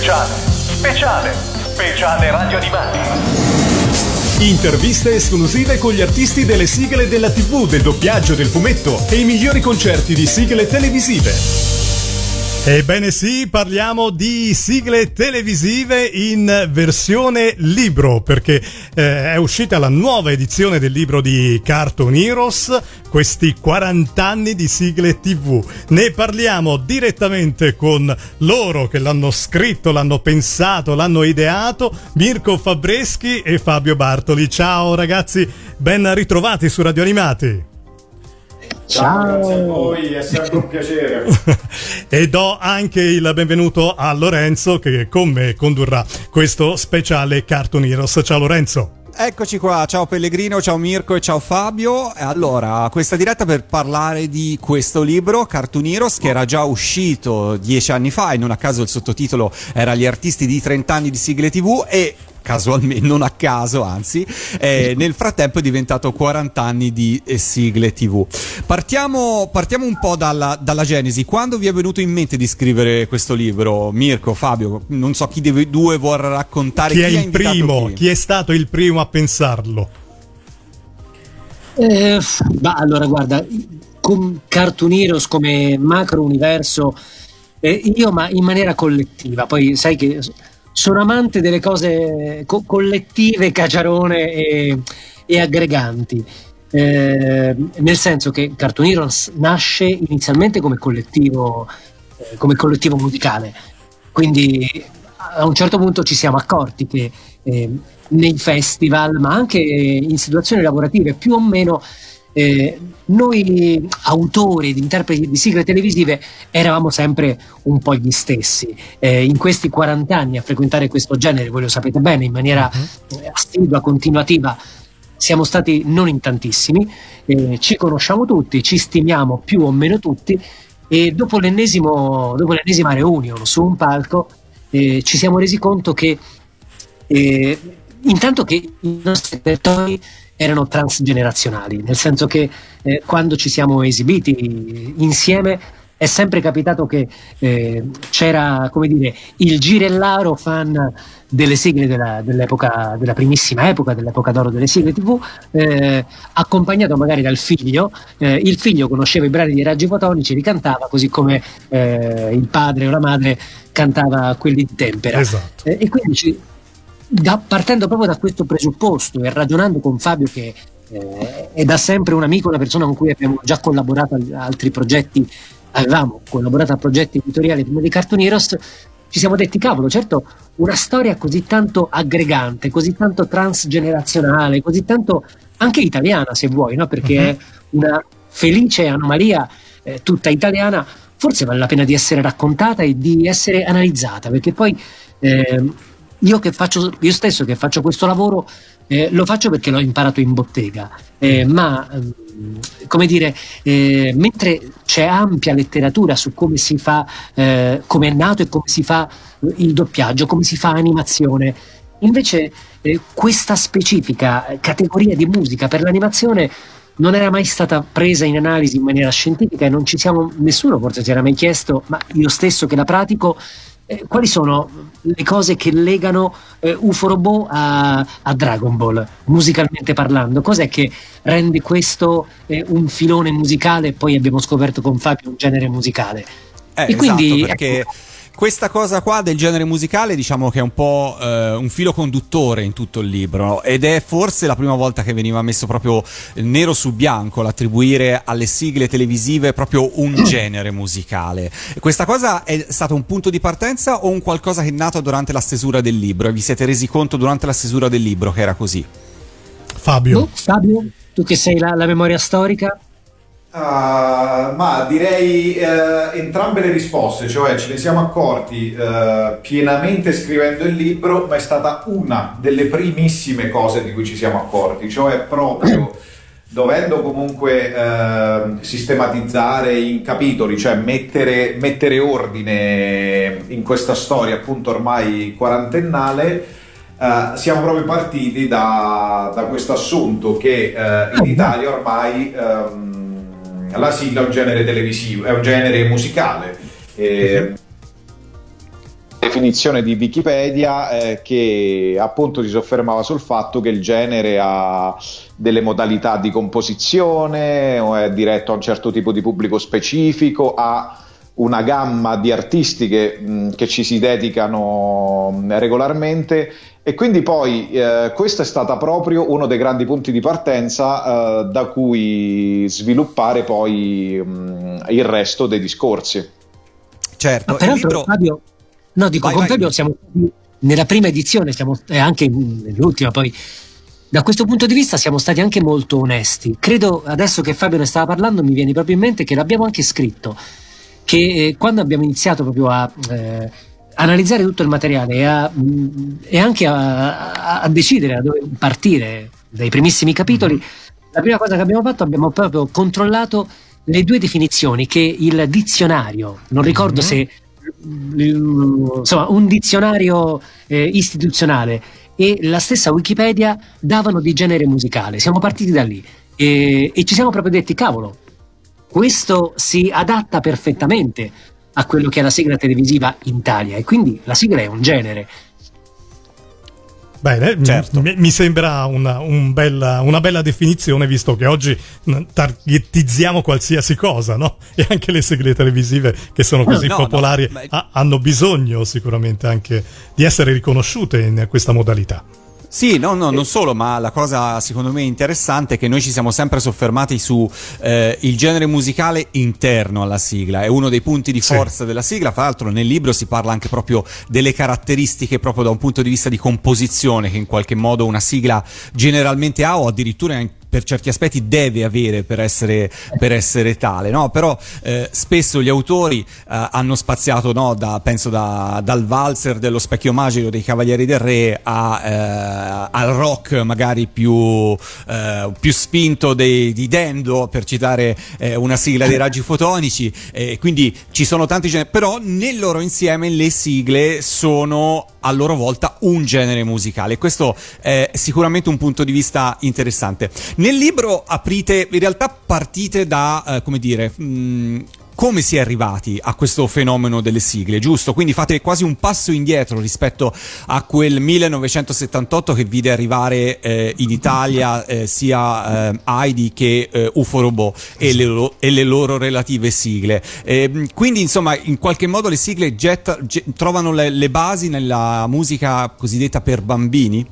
Speciale, speciale, speciale radio animati. Interviste esclusive con gli artisti delle sigle della TV, del doppiaggio, del fumetto e i migliori concerti di sigle televisive. Ebbene sì, parliamo di sigle televisive in versione libro, perché eh, è uscita la nuova edizione del libro di Cartoon Heroes, questi 40 anni di sigle TV. Ne parliamo direttamente con loro che l'hanno scritto, l'hanno pensato, l'hanno ideato, Mirko Fabreschi e Fabio Bartoli. Ciao ragazzi, ben ritrovati su Radio Animati. Ciao, grazie a voi, è sempre un piacere. e do anche il benvenuto a Lorenzo che con me condurrà questo speciale Cartoon Heroes. Ciao Lorenzo. Eccoci qua, ciao Pellegrino, ciao Mirko e ciao Fabio. Allora, questa diretta per parlare di questo libro, Cartoon Heroes, che era già uscito dieci anni fa e non a caso il sottotitolo era Gli artisti di 30 anni di sigle TV e casualmente, non a caso, anzi, eh, nel frattempo è diventato 40 anni di eh, sigle TV. Partiamo, partiamo un po' dalla, dalla, genesi. Quando vi è venuto in mente di scrivere questo libro? Mirko, Fabio, non so chi dei due vorrà raccontare chi, chi è il primo, chi? chi è stato il primo a pensarlo. Eh, bah, allora, guarda, con Cartoon Heroes come macro universo, eh, io ma in maniera collettiva, poi sai che sono amante delle cose co- collettive, caciarone e, e aggreganti. Eh, nel senso che Cartoon Heroes nasce inizialmente come collettivo, eh, come collettivo musicale, quindi a un certo punto ci siamo accorti che eh, nei festival, ma anche in situazioni lavorative più o meno eh, noi autori ed interpreti di sigle televisive eravamo sempre un po' gli stessi. Eh, in questi 40 anni a frequentare questo genere, voi lo sapete bene, in maniera uh-huh. assidua, continuativa, siamo stati non in tantissimi, eh, ci conosciamo tutti, ci stimiamo più o meno tutti e dopo, l'ennesimo, dopo l'ennesima reunion su un palco eh, ci siamo resi conto che eh, intanto che i nostri territori erano transgenerazionali, nel senso che eh, quando ci siamo esibiti insieme è sempre capitato che eh, c'era, come dire, il girellaro fan delle sigle della, dell'epoca, della primissima epoca, dell'epoca d'oro delle sigle TV, eh, accompagnato magari dal figlio. Eh, il figlio conosceva i brani di Raggi Fotonici, li cantava, così come eh, il padre o la madre cantava quelli di Tempera. Esatto. Eh, e quindi ci, da, partendo proprio da questo presupposto e ragionando con Fabio che eh, è da sempre un amico, una persona con cui abbiamo già collaborato a altri progetti, avevamo collaborato a progetti editoriali prima di Cartoon Heroes, ci siamo detti cavolo, certo una storia così tanto aggregante, così tanto transgenerazionale, così tanto anche italiana se vuoi, no? perché uh-huh. è una felice anomalia eh, tutta italiana, forse vale la pena di essere raccontata e di essere analizzata, perché poi eh, io, che faccio, io stesso che faccio questo lavoro eh, lo faccio perché l'ho imparato in bottega, eh, ma ehm, come dire, eh, mentre c'è ampia letteratura su come si fa, eh, come è nato e come si fa il doppiaggio, come si fa animazione, invece eh, questa specifica categoria di musica per l'animazione non era mai stata presa in analisi in maniera scientifica e non ci siamo, nessuno forse si era mai chiesto, ma io stesso che la pratico, eh, quali sono le cose che legano eh, UFO Robot a, a, Dragon Ball, musicalmente parlando? Cos'è che rende questo eh, un filone musicale? Poi abbiamo scoperto con Fabio un genere musicale. Eh, e quindi, esatto, perché... Ecco, questa cosa qua del genere musicale diciamo che è un po' eh, un filo conduttore in tutto il libro ed è forse la prima volta che veniva messo proprio nero su bianco l'attribuire alle sigle televisive proprio un genere musicale. Questa cosa è stato un punto di partenza o un qualcosa che è nato durante la stesura del libro e vi siete resi conto durante la stesura del libro che era così? Fabio. No, Fabio, tu che sei la, la memoria storica? Uh, ma direi uh, entrambe le risposte, cioè ce ne siamo accorti uh, pienamente scrivendo il libro, ma è stata una delle primissime cose di cui ci siamo accorti, cioè proprio dovendo comunque sistematizzare in capitoli, cioè mettere, mettere, ordine in questa storia appunto ormai quarantennale. siamo proprio partiti da, da questo assunto che in Italia ormai um, la sigla è un genere televisivo, è un genere musicale. E, definizione di Wikipedia eh, che appunto si soffermava sul fatto che il genere ha delle modalità di composizione, è diretto a un certo tipo di pubblico specifico, ha una gamma di artisti che, mh, che ci si dedicano regolarmente e quindi poi eh, questo è stato proprio uno dei grandi punti di partenza eh, da cui sviluppare poi mh, il resto dei discorsi. Certo, Ma libro... Fabio, no, dico, vai, con vai. Fabio siamo nella prima edizione, siamo, e anche nell'ultima poi. Da questo punto di vista siamo stati anche molto onesti. Credo adesso che Fabio ne stava parlando mi viene proprio in mente che l'abbiamo anche scritto che eh, quando abbiamo iniziato proprio a eh, analizzare tutto il materiale e, a, mm, e anche a, a, a, decidere da dove partire dai primissimi capitoli, mm-hmm. la prima cosa che abbiamo fatto abbiamo proprio controllato le due definizioni che il dizionario, non ricordo mm-hmm. se insomma un dizionario eh, istituzionale e la stessa Wikipedia davano di genere musicale. Siamo partiti da lì e, e ci siamo proprio detti, cavolo, questo si adatta perfettamente a quello che è la sigla televisiva in Italia e quindi la sigla è un genere. Bene, certo. mi, mi, sembra una, un bella, una, bella, definizione, visto che oggi targettizziamo qualsiasi cosa, no? E anche le sigle televisive che sono così no, popolari no, no. hanno bisogno sicuramente anche di essere riconosciute in questa modalità. Sì, no, no, non solo, ma la cosa secondo me interessante è che noi ci siamo sempre soffermati su eh, il genere musicale interno alla sigla, è uno dei punti di forza sì. della sigla, fra l'altro nel libro si parla anche proprio delle caratteristiche proprio da un punto di vista di composizione che in qualche modo una sigla generalmente ha o addirittura in per certi aspetti deve avere per essere, per essere tale, no? però eh, spesso gli autori eh, hanno spaziato no? da, penso da, dal valzer dello specchio magico dei Cavalieri del Re a, eh, al rock magari più, eh, più spinto dei, di Dendo per citare eh, una sigla dei raggi fotonici, quindi ci sono tanti generi, però nel loro insieme le sigle sono a loro volta un genere musicale. Questo è sicuramente un punto di vista interessante. Nel libro aprite, in realtà partite da, eh, come dire, mh, mm, come si è arrivati a questo fenomeno delle sigle, giusto? Quindi fate quasi un passo indietro rispetto a quel 1978 che vide arrivare eh, in Italia eh, sia eh, Heidi che eh, UFO Robot e le, lo- e le, loro relative sigle. Ehm, quindi insomma in qualche modo le sigle getta, get- trovano le, le basi nella musica cosiddetta per bambini?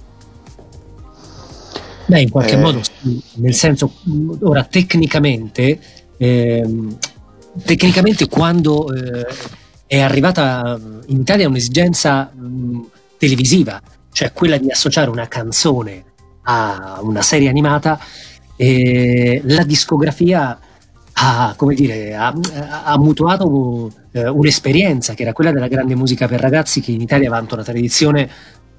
Beh, in qualche eh. modo, nel senso, ora tecnicamente ehm, tecnicamente quando eh, è arrivata in Italia un'esigenza mh, televisiva, cioè quella di associare una canzone a una serie animata, eh, la discografia ha, dire, ha, ha mutuato eh, un'esperienza che era quella della grande musica per ragazzi che in Italia vanta una tradizione,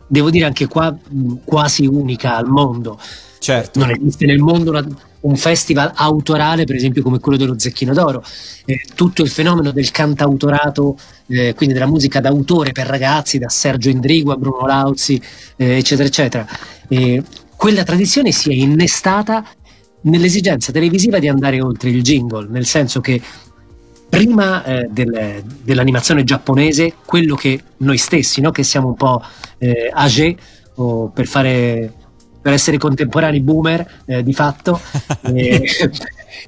devo dire anche qua, mh, quasi unica al mondo. Certo. Non esiste nel mondo una, un festival autorale, per esempio come quello dello Zecchino d'Oro. Eh, tutto il fenomeno del cantautorato, eh, quindi della musica d'autore per ragazzi, da Sergio Indrigo a Bruno Lauzi, eh, eccetera, eccetera. quella tradizione si è innestata nell'esigenza televisiva di andare oltre il jingle, nel senso che prima eh, del, dell'animazione giapponese, quello che noi stessi, no? che siamo un po' eh, age, o per fare per essere contemporanei boomer eh, di fatto e,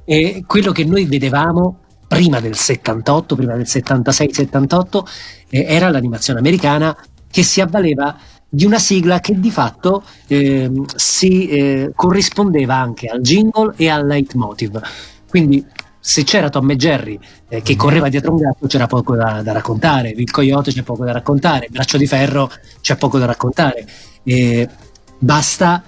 e, quello che noi vedevamo prima del 78, prima del 76-78 eh, era l'animazione americana che si avvaleva di una sigla che di fatto eh, si eh, corrispondeva anche al jingle e al leitmotiv. Quindi se c'era Tom e Jerry eh, che mhm. correva dietro un gatto c'era poco da, da, raccontare, il coyote c'è poco da raccontare, Braccio di Ferro c'è poco da raccontare. Basta.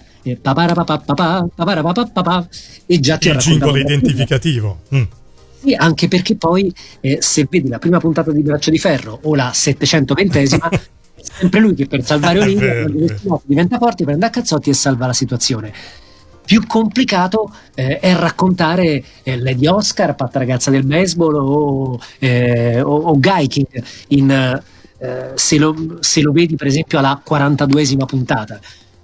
E già ti il jingle identificativo. mm. sì, anche perché poi eh, se vedi la prima puntata di Braccio di Ferro o la 720esima è sempre lui che per salvare Olivia diventa forte, prende a cazzotti e salva la situazione. Più complicato eh, è raccontare eh, Lady Oscar, Patta ragazza del baseball o, eh, o, o Guy King in, eh, se, lo, se, lo, vedi per esempio alla 42esima puntata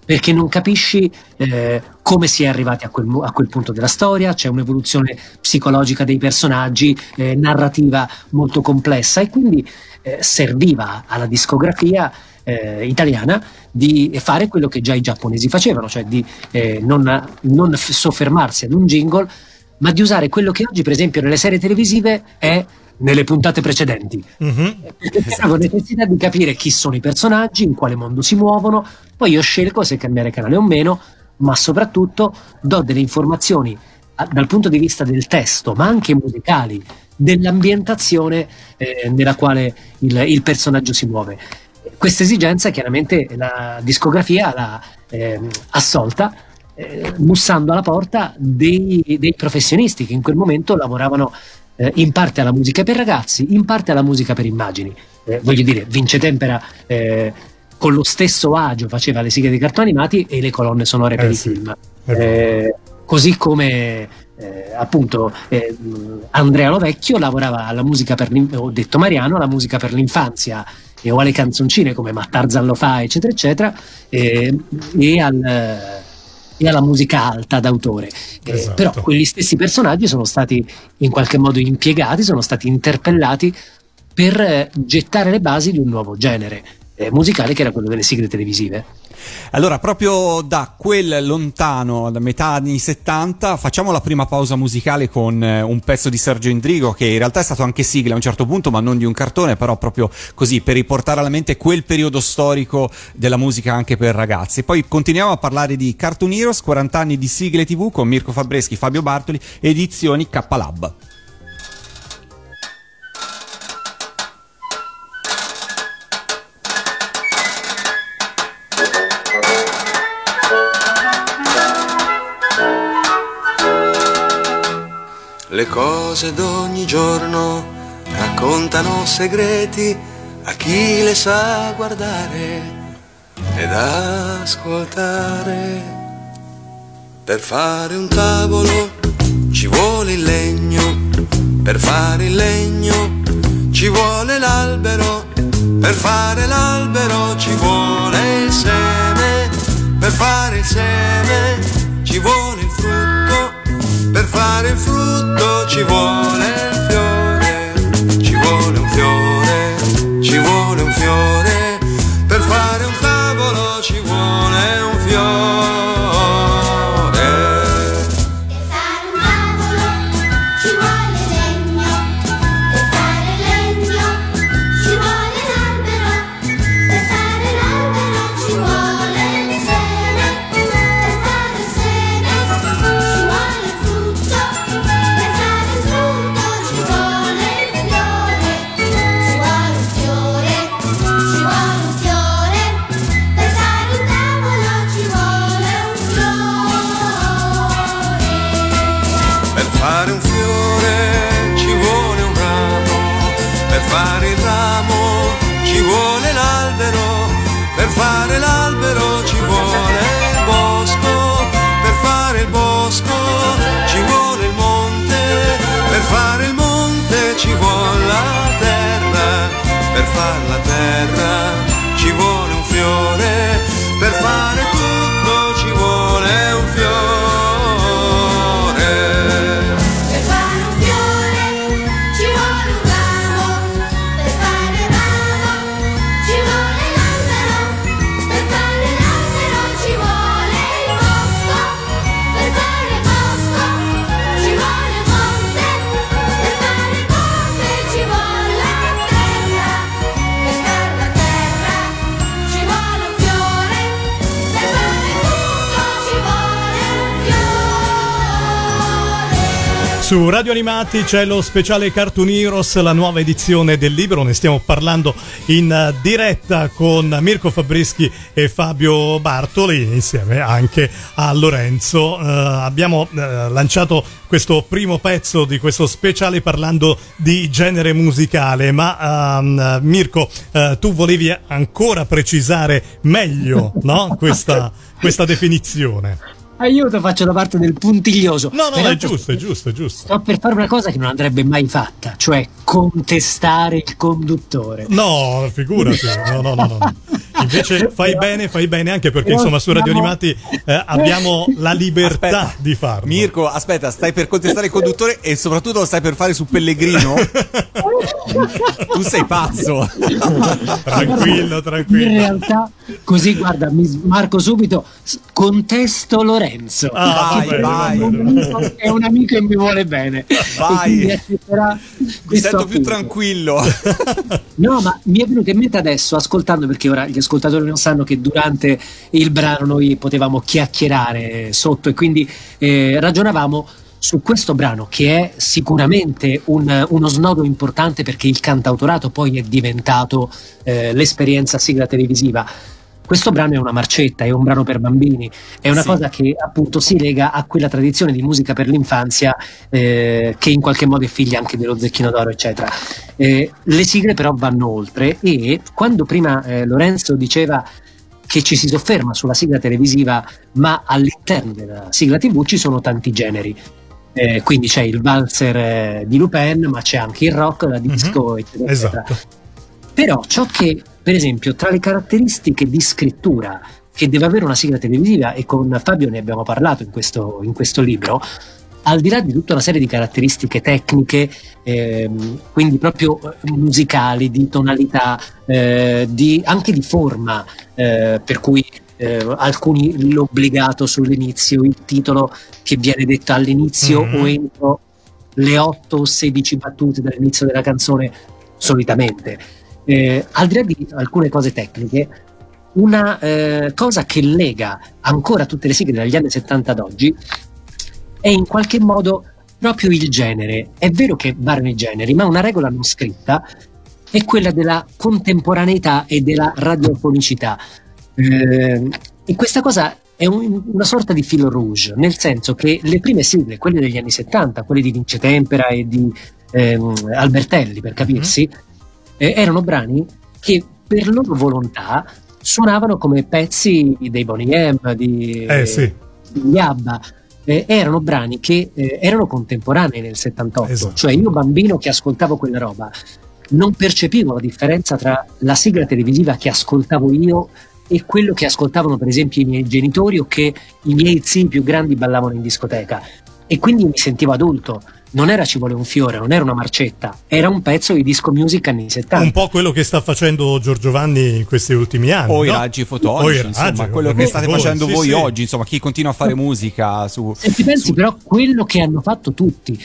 perché non capisci eh, come si è arrivati a quel, a quel, punto della storia, c'è un'evoluzione psicologica dei personaggi, eh, narrativa molto complessa e quindi eh, serviva alla discografia eh, italiana di fare quello che già i giapponesi facevano, cioè di eh, non, non soffermarsi ad un jingle, ma di usare quello che oggi, per esempio, nelle serie televisive è nelle puntate precedenti. Mm-hmm. Perché avevo necessità di capire chi sono i personaggi, in quale mondo si muovono, poi io scelgo se cambiare canale o meno, ma soprattutto do delle informazioni dal punto di vista del testo, ma anche musicali, dell'ambientazione eh, nella quale il, il, personaggio si muove. Questa esigenza chiaramente la discografia l'ha eh, assolta eh, bussando alla porta dei, dei, professionisti che in quel momento lavoravano eh, in parte alla musica per ragazzi, in parte alla musica per immagini. Eh, voglio dire, Vince Tempera eh, con lo stesso agio faceva le sigle dei cartoni animati e le colonne sonore per i sì. film. così come eh, appunto eh, Andrea Lovecchio lavorava alla musica per ho detto Mariano, alla musica per l'infanzia e o alle canzoncine come Mattarzan lo fa eccetera eccetera eh, e, al, e, alla musica alta d'autore eh, esatto. però quegli stessi personaggi sono stati in qualche modo impiegati sono stati interpellati per eh, gettare le basi di un nuovo genere eh, musicale che era quello delle sigle televisive allora, proprio da quel lontano, da metà anni 70, facciamo la prima pausa musicale con eh, un pezzo di Sergio Indrigo, che in realtà è stato anche sigla a un certo punto, ma non di un cartone, però proprio così, per riportare alla mente quel periodo storico della musica anche per ragazzi. Poi continuiamo a parlare di Cartoon Heroes, 40 anni di sigle TV con Mirko Fabreschi, Fabio Bartoli, edizioni K Lab. Le cose d'ogni giorno raccontano segreti a chi le sa guardare ed ascoltare. Per fare un tavolo ci vuole il legno, per fare il legno ci vuole l'albero, per fare l'albero ci vuole il seme, per fare il seme ci vuole fare il frutto ci vuole il fiore, ci vuole un fiore, ci vuole un fiore, Radio Animati c'è lo speciale Cartoon Heroes, la nuova edizione del libro, ne stiamo parlando in diretta con Mirko Fabrischi e Fabio Bartoli, insieme anche a Lorenzo. Uh, abbiamo uh, lanciato questo primo pezzo di questo speciale parlando di genere musicale, ma uh, Mirko, uh, tu volevi ancora precisare meglio no? questa, questa definizione. Aiuto, faccio la parte del puntiglioso. No, no, Però è giusto, è giusto, è giusto. Sto per fare una cosa che non andrebbe mai fatta, cioè contestare il conduttore. No, figurati. No, no, no, no. Invece fai bene, fai bene anche perché insomma su Radio Animati eh, abbiamo la libertà aspetta, di farlo. Mirko, aspetta, stai per contestare il conduttore e soprattutto lo stai per fare su Pellegrino? tu sei pazzo. tranquillo, tranquillo. In realtà, così guarda, mi smarco subito. Contesto Lorenzo. Ah, vai, vai. È un amico e mi vuole bene. Vai. Mi sento più appunto. tranquillo. No, ma mi è venuto in mente adesso, ascoltando, perché ora gli ascoltatori non sanno che durante il brano noi potevamo chiacchierare sotto e quindi eh, ragionavamo su questo brano che è sicuramente un- uno snodo importante perché il cantautorato poi è diventato eh, l'esperienza sigla televisiva. Questo brano è una marcetta, è un brano per bambini, è una Sì. cosa che appunto si lega a quella tradizione di musica per l'infanzia eh, che in qualche modo è figlia anche dello Zecchino d'Oro, eccetera. Eh, le sigle però vanno oltre e quando prima eh, Lorenzo diceva che ci si sofferma sulla sigla televisiva, ma all'interno della sigla TV ci sono tanti generi. Eh, quindi c'è il valzer eh, di Lupin, ma c'è anche il rock, la disco, eccetera, eccetera. Esatto. Però ciò che, per esempio, tra le caratteristiche di scrittura che deve avere una sigla televisiva, e con Fabio ne abbiamo parlato in questo, in questo libro, al di là di tutta una serie di caratteristiche tecniche, ehm, quindi proprio eh, musicali, di tonalità, eh, di- anche di forma, eh, per cui eh, alcuni l'obbligato sull'inizio, il titolo che viene detto all'inizio Mhm. o entro le 8 o 16 battute dall'inizio della canzone solitamente. Eh, al di là di alcune cose tecniche, una eh, cosa che lega ancora tutte le sigle dagli anni 70 ad oggi è in qualche modo proprio il genere. È vero che variano i generi, ma una regola non scritta è quella della contemporaneità e della radiofonicità. Eh, e questa cosa è un- una sorta di filo rouge, nel senso che le prime sigle, quelle degli anni 70, quelle di Vince Tempera e di ehm, Albertelli, per capirsi, eh, erano brani che per loro volontà suonavano come pezzi dei Bonnie M, di, Eh sì, gli ABBA. Eh, erano brani che eh, erano contemporanei nel 78, Esatto. cioè io bambino che ascoltavo quella roba non percepivo la differenza tra la sigla televisiva che ascoltavo io e quello che ascoltavano per esempio i miei genitori o che i miei zii più grandi ballavano in discoteca e quindi mi sentivo adulto non era Ci vuole un fiore, non era una marcetta era un pezzo di disco music anni 70 un po' quello che sta facendo Giorgio Vanni in questi ultimi anni. O i no? raggi fotonici, O i insomma, raggi, quello che state voi, facendo sì, voi sì. oggi, insomma, chi continua a fare musica su... Se ci pensi su- però quello che hanno fatto tutti,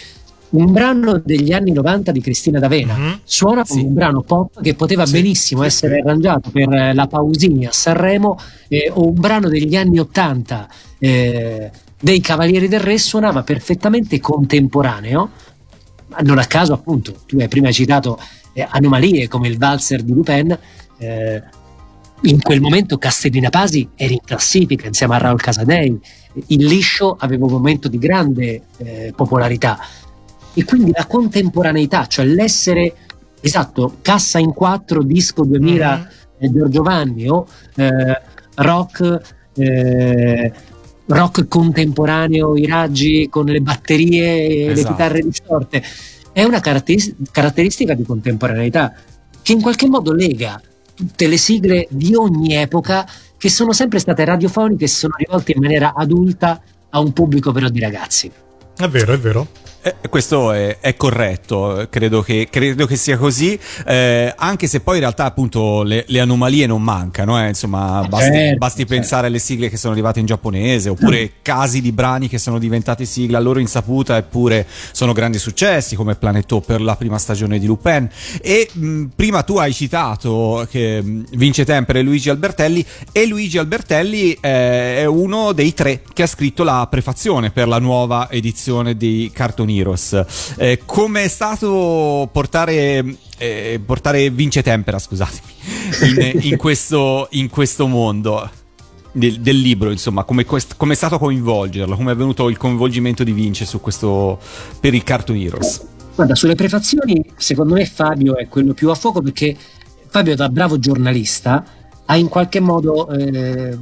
un brano degli anni 90 di Cristina D'Avena, Mhm. suona come Sì. un brano pop che poteva Sì, benissimo sì, essere arrangiato per eh, la Pausini a Sanremo eh, o un brano degli anni 80 eh, dei Cavalieri del Re suonava perfettamente contemporaneo. Ma Non a caso, appunto, tu hai prima citato eh, anomalie come il valzer di Lupin. eh, in quel momento Castellina Pasi era in classifica insieme a Raul Casadei. Il liscio aveva un momento di grande eh, popolarità. E quindi la contemporaneità, cioè l'essere esatto, cassa in quattro, disco 2000 Mhm. eh, Giorgio Vanni o eh, rock, eh, rock contemporaneo, i raggi con le batterie e le Esatto. chitarre distorte. È una caratteris- caratteristica di contemporaneità che in qualche modo lega tutte le sigle di ogni epoca che sono sempre state radiofoniche e sono rivolte in maniera adulta a un pubblico però di ragazzi. È vero, è vero. Eh, questo è, è corretto, credo che, credo che sia così, eh, anche se poi in realtà appunto le, le anomalie non mancano, eh, insomma basti, Certo, basti certo. pensare alle sigle che sono arrivate in giapponese oppure casi di brani che sono diventati sigla a loro insaputa eppure sono grandi successi come Planetò per la prima stagione di Lupin e mh, prima tu hai citato che mh, Vince Tempera e Luigi Albertelli e Luigi Albertelli eh, è uno dei tre che ha scritto la prefazione per la nuova edizione di Cartoon Heroes. Eh, come è stato portare, eh, portare Vince Tempera, scusatemi, in, in questo, in questo mondo? Del, del libro, insomma, come come è stato coinvolgerlo, come è venuto il coinvolgimento di Vince su questo per il Cartoon Heroes. Guarda, sulle prefazioni, secondo me Fabio è quello più a fuoco perché Fabio, da bravo giornalista, ha in qualche modo eh,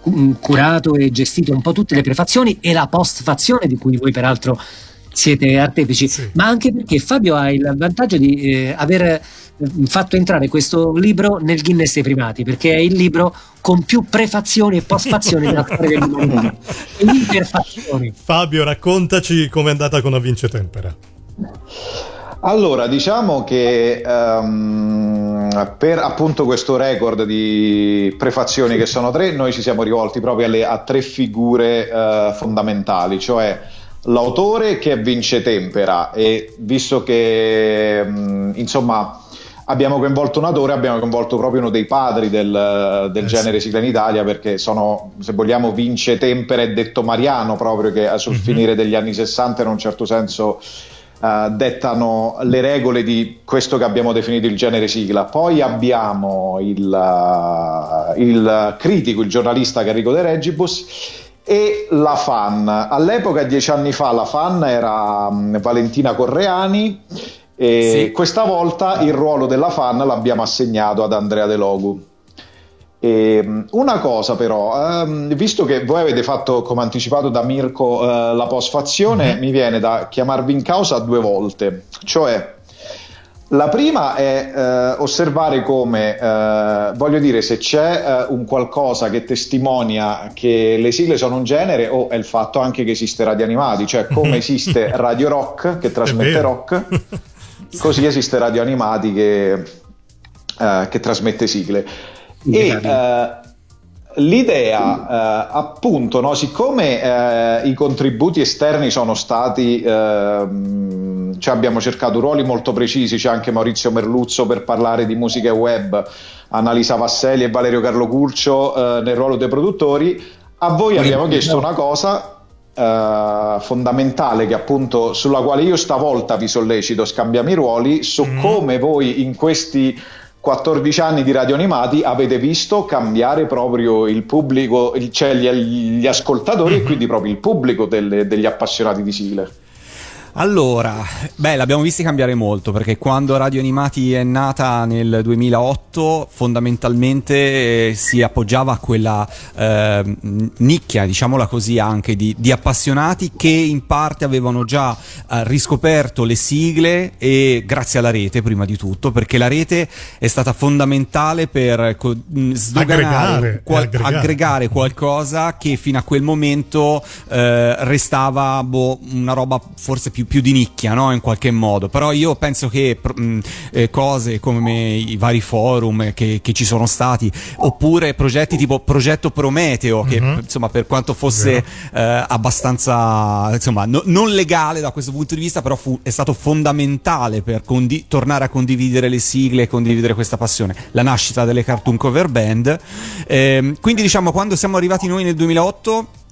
cu- curato e gestito un po' tutte le prefazioni e la postfazione di cui voi peraltro siete artefici, Sì. ma anche perché Fabio ha il vantaggio di eh, aver eh, fatto entrare questo libro nel Guinness dei primati, perché è il libro con più prefazioni e postfazioni della storia dell'umanità. Interfazioni. Fabio, raccontaci com'è andata con Vince Tempera. Allora, diciamo che um, per appunto questo record di prefazioni che sono tre, noi ci siamo rivolti proprio alle, a tre figure uh, fondamentali, cioè l'autore che vince tempera e visto che um, insomma abbiamo coinvolto un autore, abbiamo coinvolto proprio uno dei padri del, del eh, genere sigla in Italia perché sono, se vogliamo, vince tempera e detto Mariano proprio che sul mm-hmm. finire degli anni 60 in un certo senso Uh, dettano le regole di questo che abbiamo definito il genere sigla. Poi abbiamo il, uh, il critico, il giornalista Enrico De Regibus e la fan. All'epoca, dieci anni fa, la fan era um, Valentina Correani. E sì. questa volta il ruolo della fan l'abbiamo assegnato ad Andrea De Logu. E ehm, una cosa però, ehm, visto che voi avete fatto come anticipato da Mirko eh, la postfazione, mm-hmm. mi viene da chiamarvi in causa due volte, cioè la prima è eh, osservare come, eh, voglio dire, se c'è eh, un qualcosa che testimonia che le sigle sono un genere o è il fatto anche che esiste Radio Animati, cioè come esiste Radio Rock che trasmette rock, così esiste Radio Animati che, eh, che trasmette sigle. E l'idea, uh, appunto, no, siccome uh, i contributi esterni sono stati, ehm, cioè abbiamo cercato ruoli molto precisi, c'è anche Maurizio Merluzzo per parlare di musica web, Annalisa Vasselli e Valerio Carlo Curcio nel ruolo dei produttori, a voi abbiamo chiesto una cosa Uh, fondamentale che appunto sulla quale io stavolta vi sollecito scambiamo i ruoli su mm. come voi in questi 14 anni di radio animati avete visto cambiare proprio il pubblico, cioè gli, gli ascoltatori e quindi proprio il pubblico delle, degli appassionati di sigle. Allora, beh, l'abbiamo visti cambiare molto perché quando Radio Animati è nata nel 2008 fondamentalmente eh, si appoggiava a quella eh, nicchia, diciamola così, anche di, di, appassionati che in parte avevano già eh, riscoperto le sigle e grazie alla rete prima di tutto, perché la rete è stata fondamentale per co- sdoganare, aggregare, qual- aggregare. aggregare, qualcosa che fino a quel momento eh, restava boh, una roba forse più più di nicchia, no? In qualche modo. Però io penso che mh, eh, cose come i vari forum che, che, ci sono stati, oppure progetti tipo Progetto Prometeo, che mm-hmm. insomma per quanto fosse eh, abbastanza insomma no, non legale da questo punto di vista, però fu, è stato fondamentale per condi- tornare a condividere le sigle e condividere questa passione. La nascita delle cartoon cover band. Eh, quindi diciamo quando siamo arrivati noi nel 2008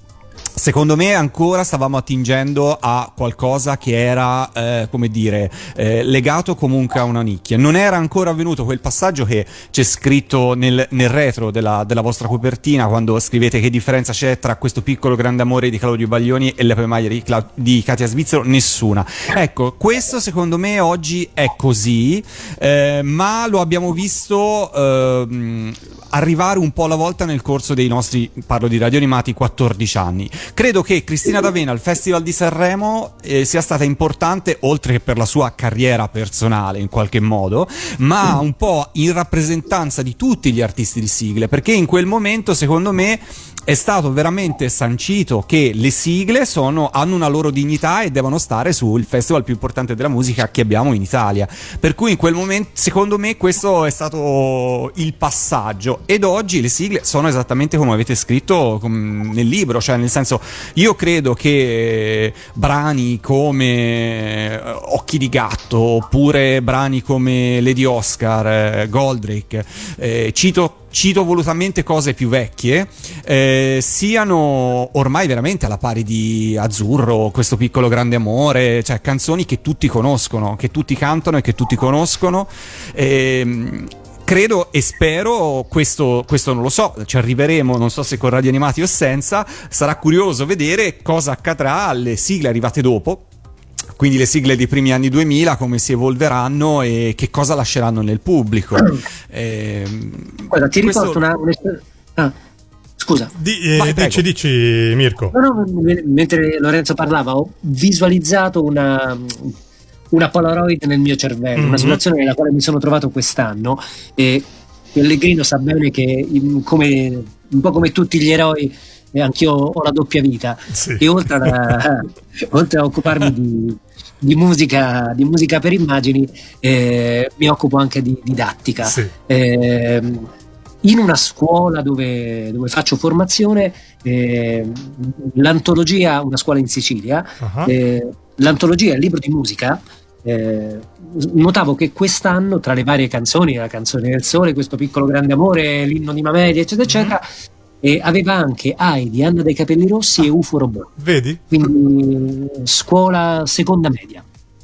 Secondo me ancora stavamo attingendo a qualcosa che era, eh, come dire, eh, legato comunque a una nicchia. Non era ancora avvenuto quel passaggio che c'è scritto nel, nel retro della, della, vostra copertina quando scrivete che differenza c'è tra questo piccolo grande amore di Claudio Baglioni e le maglia di, Cla- di Katia Svizzero. Nessuna. Ecco, questo secondo me oggi è così, eh, ma lo abbiamo visto ehm, arrivare un po' alla volta nel corso dei nostri, parlo di radio animati, 14 anni. Credo che Cristina D'Avena al Festival di Sanremo eh, sia stata importante, oltre che per la sua carriera personale in qualche modo, ma un po' in rappresentanza di tutti gli artisti di sigle, perché in quel momento, secondo me, è stato veramente sancito che le sigle sono, hanno una loro dignità e devono stare sul festival più importante della musica che abbiamo in Italia. Per cui in quel momento, secondo me, questo è stato il passaggio. Ed oggi le sigle sono esattamente come avete scritto nel libro, cioè nel senso, io credo che brani come eh, Occhi di gatto oppure brani come Lady Oscar, eh, Goldrake, eh, cito cito volutamente cose più vecchie, eh, siano ormai veramente alla pari di Azzurro, questo piccolo grande amore, cioè canzoni che tutti conoscono, che tutti cantano e che tutti conoscono. Eh, credo e spero, questo, questo, non lo so, ci arriveremo, non so se con radio animati o senza, sarà curioso vedere cosa accadrà alle sigle arrivate dopo, quindi le sigle dei primi anni 2000 come si evolveranno e che cosa lasceranno nel pubblico. Eh, Guarda, ti questo... riporto una... Ah, scusa. Di, eh, Vai, dici, dici Mirko. No, no, mentre Lorenzo parlava ho visualizzato una, una Polaroid nel mio cervello, mm-hmm. una situazione nella quale mi sono trovato quest'anno e Pellegrino sa bene che come, un po' come tutti gli eroi e anch'io ho la doppia vita sì. e oltre a, oltre a occuparmi di, di musica, di musica per immagini, eh, mi occupo anche di didattica. Sì. Eh, in una scuola dove, dove faccio formazione, eh, l'antologia, una scuola in Sicilia, eh, l'antologia è il libro di musica. Eh, notavo che quest'anno, tra le varie canzoni, la canzone del sole, questo piccolo grande amore, l'inno di Mameli, eccetera, eccetera, eh, aveva anche Ai di Anna dei Capelli Rossi e UFO Robot. Vedi? Quindi scuola seconda media.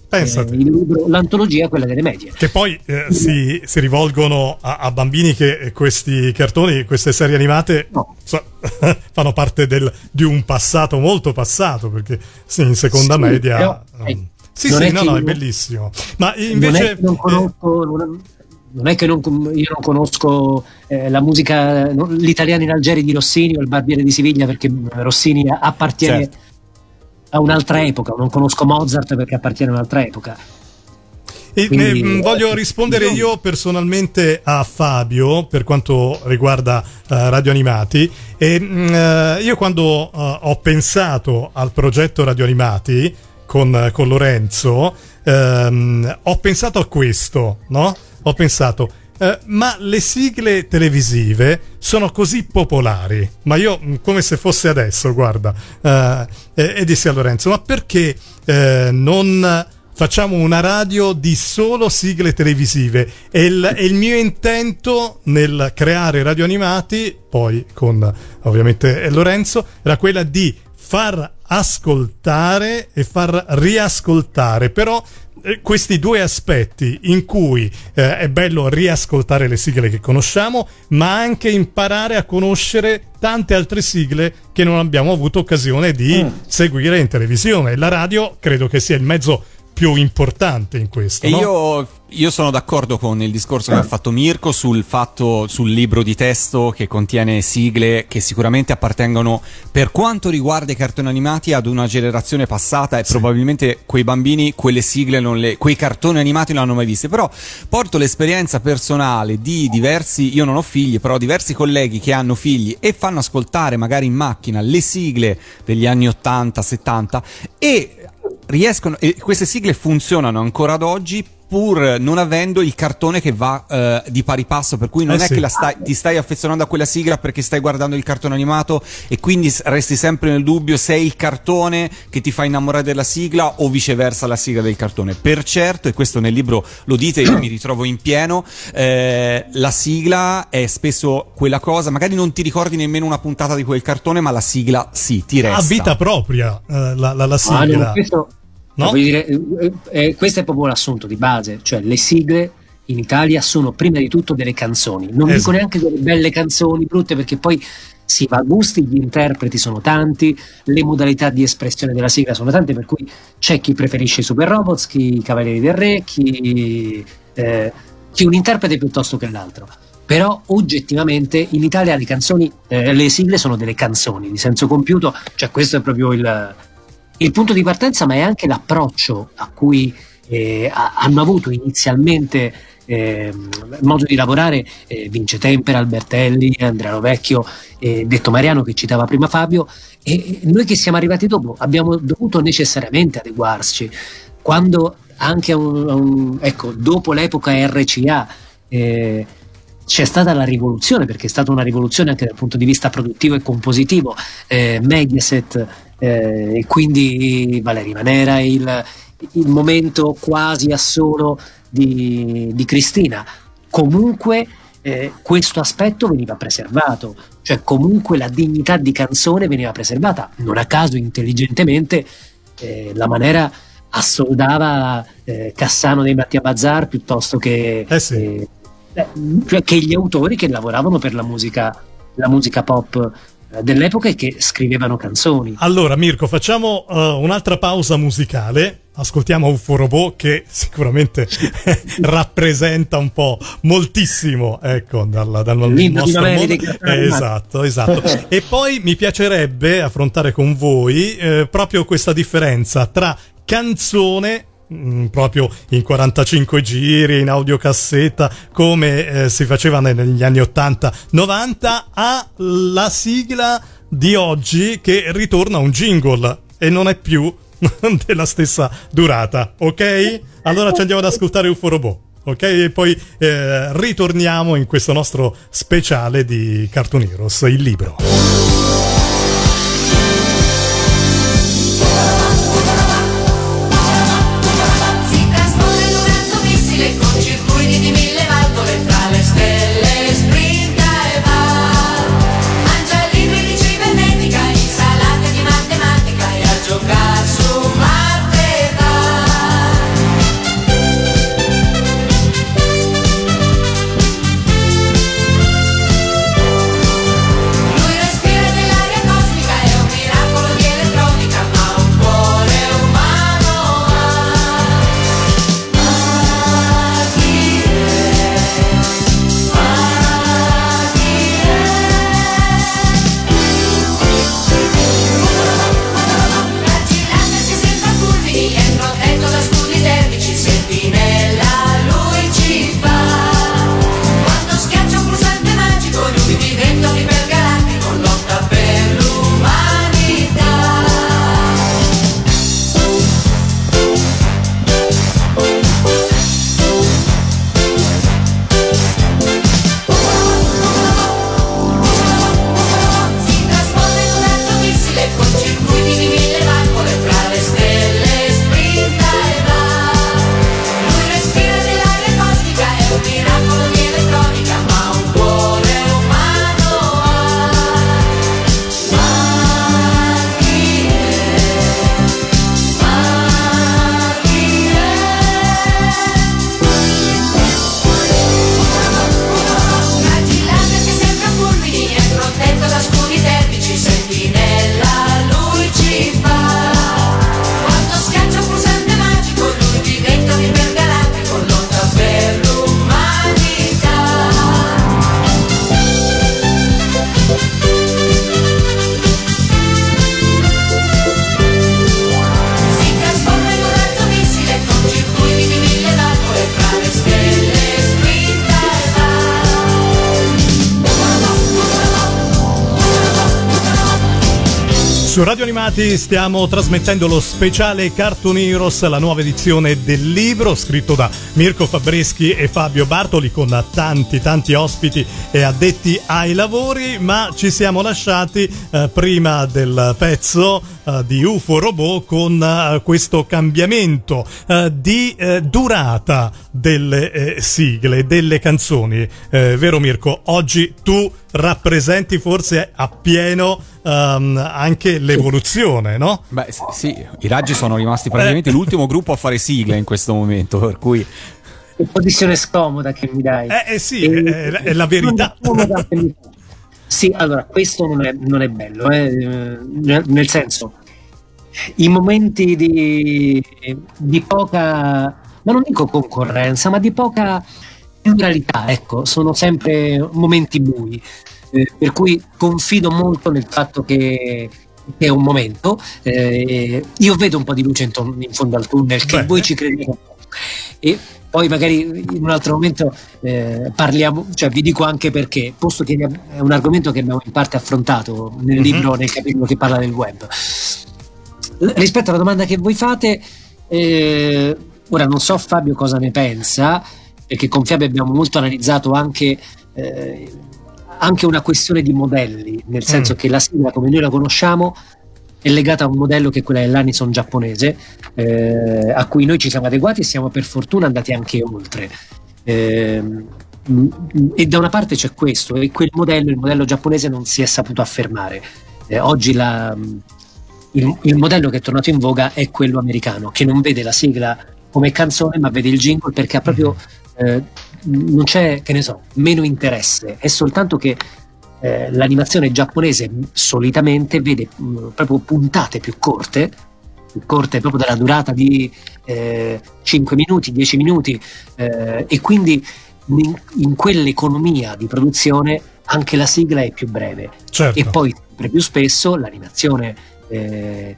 Pensate. Eh, il libro- l'antologia è quella delle medie. Che poi eh, si, si rivolgono a, a bambini che eh, questi cartoni, queste serie animate No. so- fanno parte del- di un passato molto passato, perché sì, in seconda Sì, media... però, um, eh, sì, non sì, no, no, è bellissimo. Ma invece... non eh, conosco, non, non è che non- io non conosco eh, la musica, no, l'italiano in Algeri di Rossini o il Barbiere di Siviglia perché Rossini appartiene Certo. a un'altra epoca, non conosco Mozart perché appartiene a un'altra epoca. E, Quindi, eh, voglio eh, rispondere io- personalmente a Fabio per quanto riguarda eh, Radio Animati. E, mh, eh, io quando eh, ho pensato al progetto Radio Animati con, con Lorenzo, ehm, ho pensato a questo, no? Ho pensato. eh, ma le sigle televisive sono così popolari, ma io mh, come se fosse adesso, guarda, eh, e, e dissi a Lorenzo, ma perché eh, non facciamo una radio di solo sigle televisive e il, e il mio intento nel creare radio animati, poi con ovviamente Lorenzo, era quella di far ascoltare e far riascoltare, però eh, questi due aspetti in cui eh, è bello riascoltare le sigle che conosciamo, ma anche imparare a conoscere tante altre sigle che non abbiamo avuto occasione di seguire in televisione. La radio credo che sia il mezzo più importante in questo. E no? io, io sono d'accordo con il discorso che ha fatto Mirko sul fatto, sul libro di testo che contiene sigle che sicuramente appartengono per quanto riguarda i cartoni animati ad una generazione passata e probabilmente quei bambini quelle sigle non le, quei cartoni animati non l'hanno mai viste. Però porto l'esperienza personale di diversi, io non ho figli, però diversi colleghi che hanno figli e fanno ascoltare magari in macchina le sigle degli anni 80, 70 e riescono e queste sigle funzionano ancora ad oggi pur non avendo il cartone che va eh, di pari passo per cui non Eh è sì. che la stai- ti stai affezionando a quella sigla perché stai guardando il cartone animato e quindi resti sempre nel dubbio se è il cartone che ti fa innamorare della sigla o viceversa la sigla del cartone per certo e questo nel libro lo dite io mi ritrovo in pieno eh, la sigla è spesso quella cosa magari non ti ricordi nemmeno una puntata di quel cartone ma la sigla sì ti resta ha vita propria eh, la, la, la Ah, sigla. no, questo, No? dire, eh, eh, questo è proprio l'assunto di base, cioè le sigle in Italia sono prima di tutto delle canzoni, non Esatto. dico neanche delle belle canzoni brutte perché poi si va a gusti, gli interpreti sono tanti, le modalità di espressione della sigla sono tante, per cui c'è chi preferisce i Super Robots, chi i Cavalieri del Re, chi, eh, chi un interprete piuttosto che l'altro. Però oggettivamente in Italia le canzoni, eh, le sigle sono delle canzoni di senso compiuto, cioè questo è proprio il, il punto di partenza, ma è anche l'approccio a cui eh, ha- hanno avuto inizialmente ehm, modo di lavorare eh, Vince Tempera, Albertelli, Andrea Rovecchio, eh, detto Mariano che citava prima Fabio, e noi che siamo arrivati dopo abbiamo dovuto necessariamente adeguarci. Quando anche a un, a un- ecco, dopo l'epoca RCA eh, c'è stata la rivoluzione, perché è stata una rivoluzione anche dal punto di vista produttivo e compositivo, eh, Mediaset eh, e quindi Valeria Manera, il, il momento quasi assolo di, di Cristina. Comunque eh, questo aspetto veniva preservato, cioè comunque la dignità di canzone veniva preservata, non a caso intelligentemente eh, la Manera assoldava eh, Cassano dei Mattia Bazar piuttosto che, Eh sì. eh, cioè che gli autori che lavoravano per la musica, la musica pop dell'epoca e che scrivevano canzoni. Allora, Mirko, facciamo uh, un'altra pausa musicale. Ascoltiamo UFO Robot che sicuramente rappresenta un po' moltissimo, ecco, dal, dal nostro mondo. Eh, esatto, esatto. e poi mi piacerebbe affrontare con voi eh, proprio questa differenza tra canzone mm, proprio in 45 giri, in audiocassetta, come eh, si faceva ne- negli anni 80-90, alla sigla di oggi che ritorna un jingle e non è più della stessa durata, ok? Allora ci andiamo ad ascoltare UFO Robot. Ok, e poi eh, ritorniamo in questo nostro speciale di Cartoon Heroes, il libro. Su Radio Animati stiamo trasmettendo lo speciale Cartoon Heroes, la nuova edizione del libro scritto da Mirko Fabreschi e Fabio Bartoli con tanti tanti ospiti e addetti ai lavori, ma ci siamo lasciati eh, prima del pezzo eh, di UFO Robot con eh, questo cambiamento eh, di eh, durata delle eh, sigle, delle canzoni. Eh, vero Mirko? Oggi tu rappresenti forse appieno ehm, anche l'evoluzione, no? Beh, sì, i raggi sono rimasti praticamente l'ultimo gruppo a fare sigle in questo momento, per cui Che posizione scomoda che mi dai. Eh, eh sì, è, è- è la verità. Scomoda Sì, allora, questo non è, non è bello, eh, eh, nel senso, i momenti di, di poca, ma non dico concorrenza, ma di poca pluralità, ecco, sono sempre momenti bui, eh, per cui confido molto nel fatto che che è un momento, eh, io vedo un po' di luce in, in fondo al tunnel, che voi ci credete. E poi magari in un altro momento eh, parliamo, cioè vi dico anche perché, posto che è un argomento che abbiamo in parte affrontato nel Mhm. libro, nel capitolo che parla del web. L- Rispetto alla domanda che voi fate, eh, ora non so Fabio cosa ne pensa, perché con Fabio abbiamo molto analizzato anche, eh, anche una questione di modelli, nel senso Mm. che la sigla come noi la conosciamo è legata a un modello che è quella dell'Anison giapponese, eh, a cui noi ci siamo adeguati e siamo per fortuna andati anche oltre. Mm, e da una parte c'è questo, e quel modello, il modello giapponese, non si è saputo affermare. Eh, oggi la, mm, il, il modello che è tornato in voga è quello americano, che non vede la sigla come canzone, ma vede il jingle perché ha proprio eh, non c'è, che ne so, meno interesse, è soltanto che eh, l'animazione giapponese solitamente vede mh, proprio puntate più corte, più corte proprio della durata di eh, 5 minuti, 10 minuti, eh, e quindi in, in quell'economia di produzione anche la sigla è più breve. Certo. E poi sempre più spesso l'animazione eh,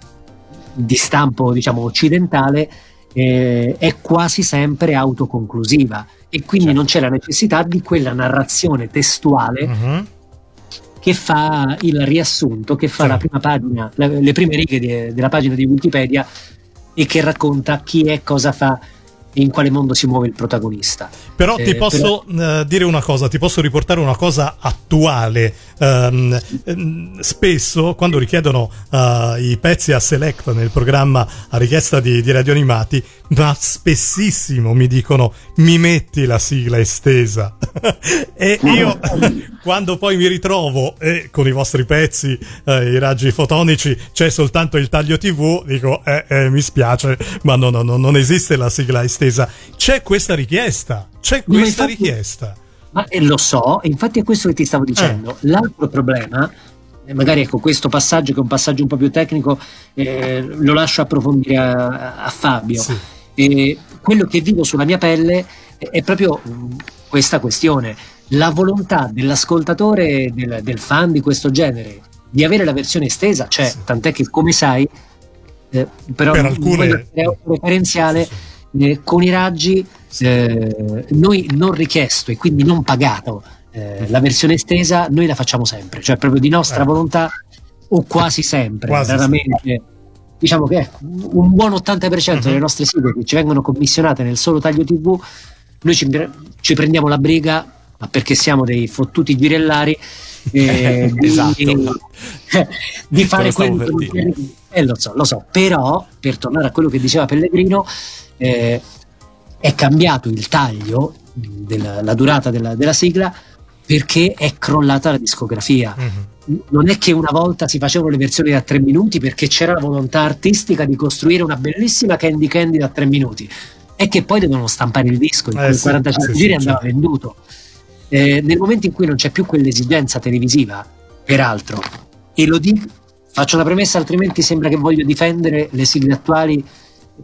di stampo diciamo occidentale eh, è quasi sempre autoconclusiva e quindi Certo. non c'è la necessità di quella narrazione testuale Mhm. Che fa il riassunto, che fa Sì. la prima pagina, la- le prime righe di- della pagina di Wikipedia e che racconta chi è, cosa fa e in quale mondo si muove il protagonista. Però Eh, ti posso eh, dire una cosa, ti posso riportare una cosa attuale. Ehm, spesso quando richiedono eh, i pezzi a select nel programma a richiesta di, di radio animati, ma spessissimo mi dicono mi metti la sigla estesa. e io quando poi mi ritrovo e con i vostri pezzi, eh, i raggi fotonici, c'è soltanto il taglio TV, dico eh, eh, mi spiace, ma no, no, no, non esiste la sigla estesa. C'è questa richiesta, c'è questa infatti- richiesta. Ma eh, lo so, infatti è questo che ti stavo dicendo. L'altro problema, magari ecco questo passaggio che è un passaggio un po' più tecnico, eh, lo lascio approfondire a, a Fabio. Sì. E quello che vivo sulla mia pelle è, è proprio questa questione, la volontà dell'ascoltatore, del, del fan di questo genere, di avere la versione estesa, cioè Sì. tant'è che come sai, eh, però Per alcune- essere autoreferenziale, eh, con i raggi eh, noi non richiesto e quindi non pagato eh, la versione estesa noi la facciamo sempre cioè proprio di nostra Eh. volontà o quasi sempre Quasi raramente diciamo che un buon 80% delle Mhm. nostre sigle che ci vengono commissionate nel solo taglio tv noi ci, ci prendiamo la briga ma perché siamo dei fottuti girellari eh, di- Esatto. di fare Te lo stavo quello per che eh, lo so, lo so, però per tornare a quello che diceva Pellegrino, eh, è cambiato il taglio della la durata della, della sigla perché è crollata la discografia. Mhm. Non è che una volta si facevano le versioni da tre minuti perché c'era la volontà artistica di costruire una bellissima Candy Candy da tre minuti, è che poi devono stampare il disco, in Eh sì, 45 sì, giri sì, andava certo. venduto. Eh, nel momento in cui non c'è più quell'esigenza televisiva, peraltro, e lo dico, faccio una premessa, altrimenti sembra che voglio difendere le sigle attuali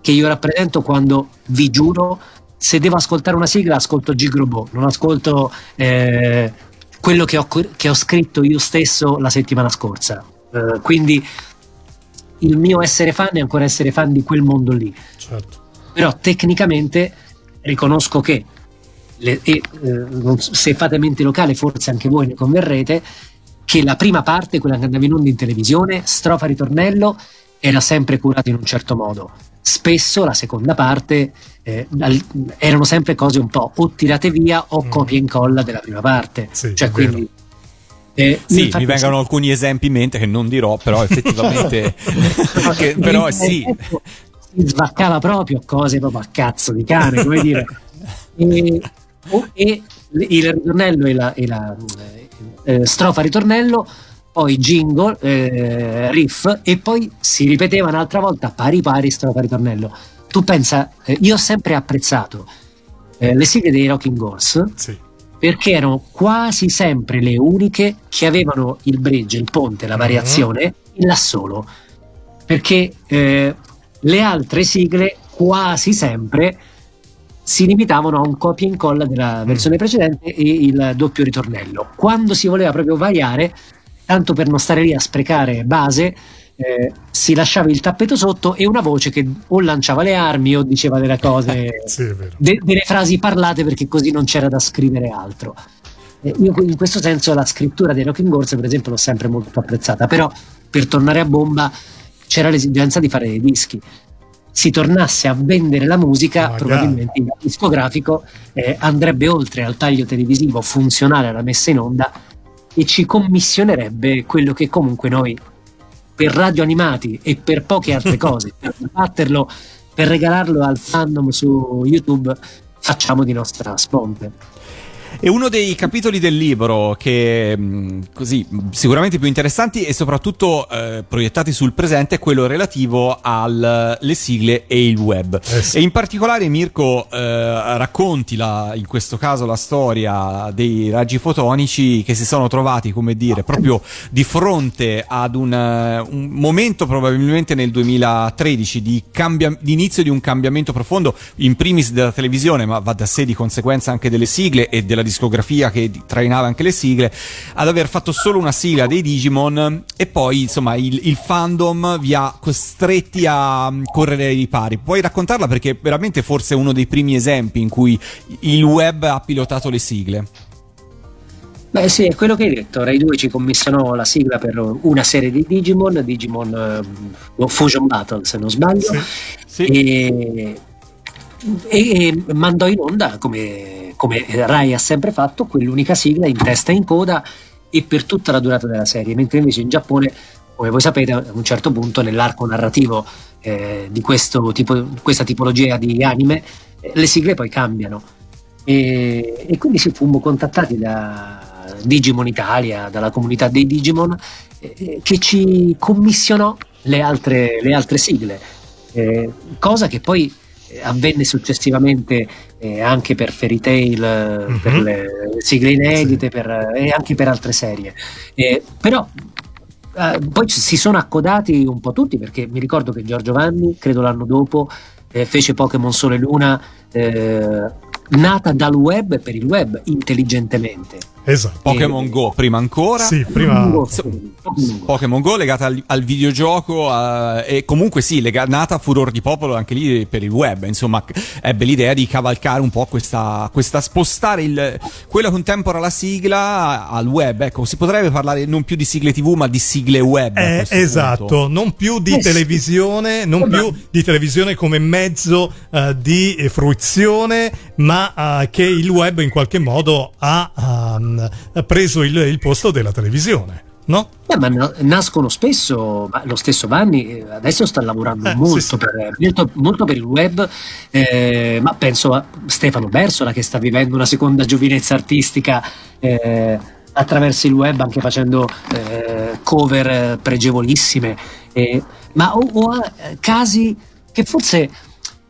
che io rappresento quando vi giuro, se devo ascoltare una sigla, ascolto Gigrobo, non ascolto eh, quello che ho, che ho scritto io stesso la settimana scorsa. Eh, quindi il mio essere fan è ancora essere fan di quel mondo lì Certo. però tecnicamente riconosco che le- e, eh, se fate mente locale forse anche voi ne converrete che la prima parte quella che andava in onda in televisione strofa ritornello era sempre curata in un certo modo spesso la seconda parte eh, al- erano sempre cose un po' o tirate via o Mm. copia e incolla della prima parte Sì, cioè quindi eh, Sì, mi vengono alcuni esempi in mente che non dirò, però effettivamente... che- però sì, si svaccava proprio cose proprio a cazzo di cane, come dire. E, e il ritornello e la, e la, eh, strofa ritornello, poi jingle, eh, riff e poi si ripeteva un'altra volta pari pari strofa ritornello. Tu pensa, eh, io ho sempre apprezzato eh, le sigle dei Rocking Horse Sì. perché erano quasi sempre le uniche che avevano il bridge, il ponte, la Mhm. variazione in là solo. Perché eh, le altre sigle quasi sempre si limitavano a un copia e incolla della versione precedente e il doppio ritornello. Quando si voleva proprio variare, tanto per non stare lì a sprecare base, eh, si lasciava il tappeto sotto e una voce che o lanciava le armi o diceva delle cose Sì, de- delle frasi parlate perché così non c'era da scrivere altro. Eh, io in questo senso la scrittura dei Rocking Horse, per esempio, l'ho sempre molto apprezzata, però per tornare a bomba c'era l'esigenza di fare dei dischi. Si tornasse a vendere la musica, Magari. probabilmente il discografico eh, andrebbe oltre al taglio televisivo funzionale alla messa in onda e ci commissionerebbe quello che comunque noi per radio animati e per poche altre cose, per batterlo, per regalarlo al fandom su YouTube, facciamo di nostra sponte. E uno dei capitoli del libro che mh, così sicuramente più interessanti e soprattutto eh, proiettati sul presente è quello relativo alle sigle e il web. Eh sì. E in particolare Mirko eh, racconti la- in questo caso la storia dei raggi fotonici che si sono trovati, come dire, proprio di fronte ad un, eh, un momento probabilmente nel 2013 di, cambia- di inizio di un cambiamento profondo, in primis della televisione, ma va da sé di conseguenza anche delle sigle e della discografia che trainava anche le sigle, ad aver fatto solo una sigla dei Digimon e poi insomma il, il fandom vi ha costretti a mm, correre ai ripari. Puoi raccontarla perché è veramente forse uno dei primi esempi in cui il web ha pilotato le sigle. Beh sì, è quello che hai detto, Rai 2 ci commissionò la sigla per una serie di Digimon, Digimon eh, Fusion Battle se non sbaglio, Sì. Sì. e, e- e mandò in onda, come, come Rai ha sempre fatto, quell'unica sigla in testa e in coda e per tutta la durata della serie, mentre invece in Giappone, come voi sapete, a un certo punto nell'arco narrativo eh, di tipo, questa tipologia di anime, eh, le sigle poi cambiano. E, e quindi sì, fummo contattati da Digimon Italia, dalla comunità dei Digimon, eh, che ci commissionò le altre, le altre sigle, eh, cosa che poi eh, avvenne successivamente eh, anche per Fairy Tail, eh, Mhm. per le sigle inedite per- e anche per altre serie. Eh, però eh, poi si sono accodati un po' tutti perché mi ricordo che Giorgio Vanni, credo l'anno dopo, eh, fece Pokémon Sole e Luna eh, nata dal web per il web intelligentemente. Esatto. Pokémon Go prima ancora. Sì, prima... Pokémon Go, legata al, al videogioco a- e comunque sì, lega- nata a furor di popolo anche lì per il web, insomma ebbe l'idea di cavalcare un po' questa, questa spostare il, quello che un tempo era la sigla al web, ecco si potrebbe parlare non più di sigle tv ma di sigle web. Eh, esatto, punto. non più di Eh, sì. televisione, non Eh, più di televisione come mezzo eh, di fruizione, ma eh, che il web in qualche modo ha ehm, preso il, il posto della televisione, no? Beh, ma na- nascono spesso, lo stesso Vanni eh, adesso sta lavorando Eh, molto, sì, sì. Per, molto, molto per il web, eh, ma penso a Stefano Bersola che sta vivendo una seconda giovinezza artistica eh, attraverso il web, anche facendo eh, cover eh, pregevolissime, eh, ma o, o a eh, casi che forse,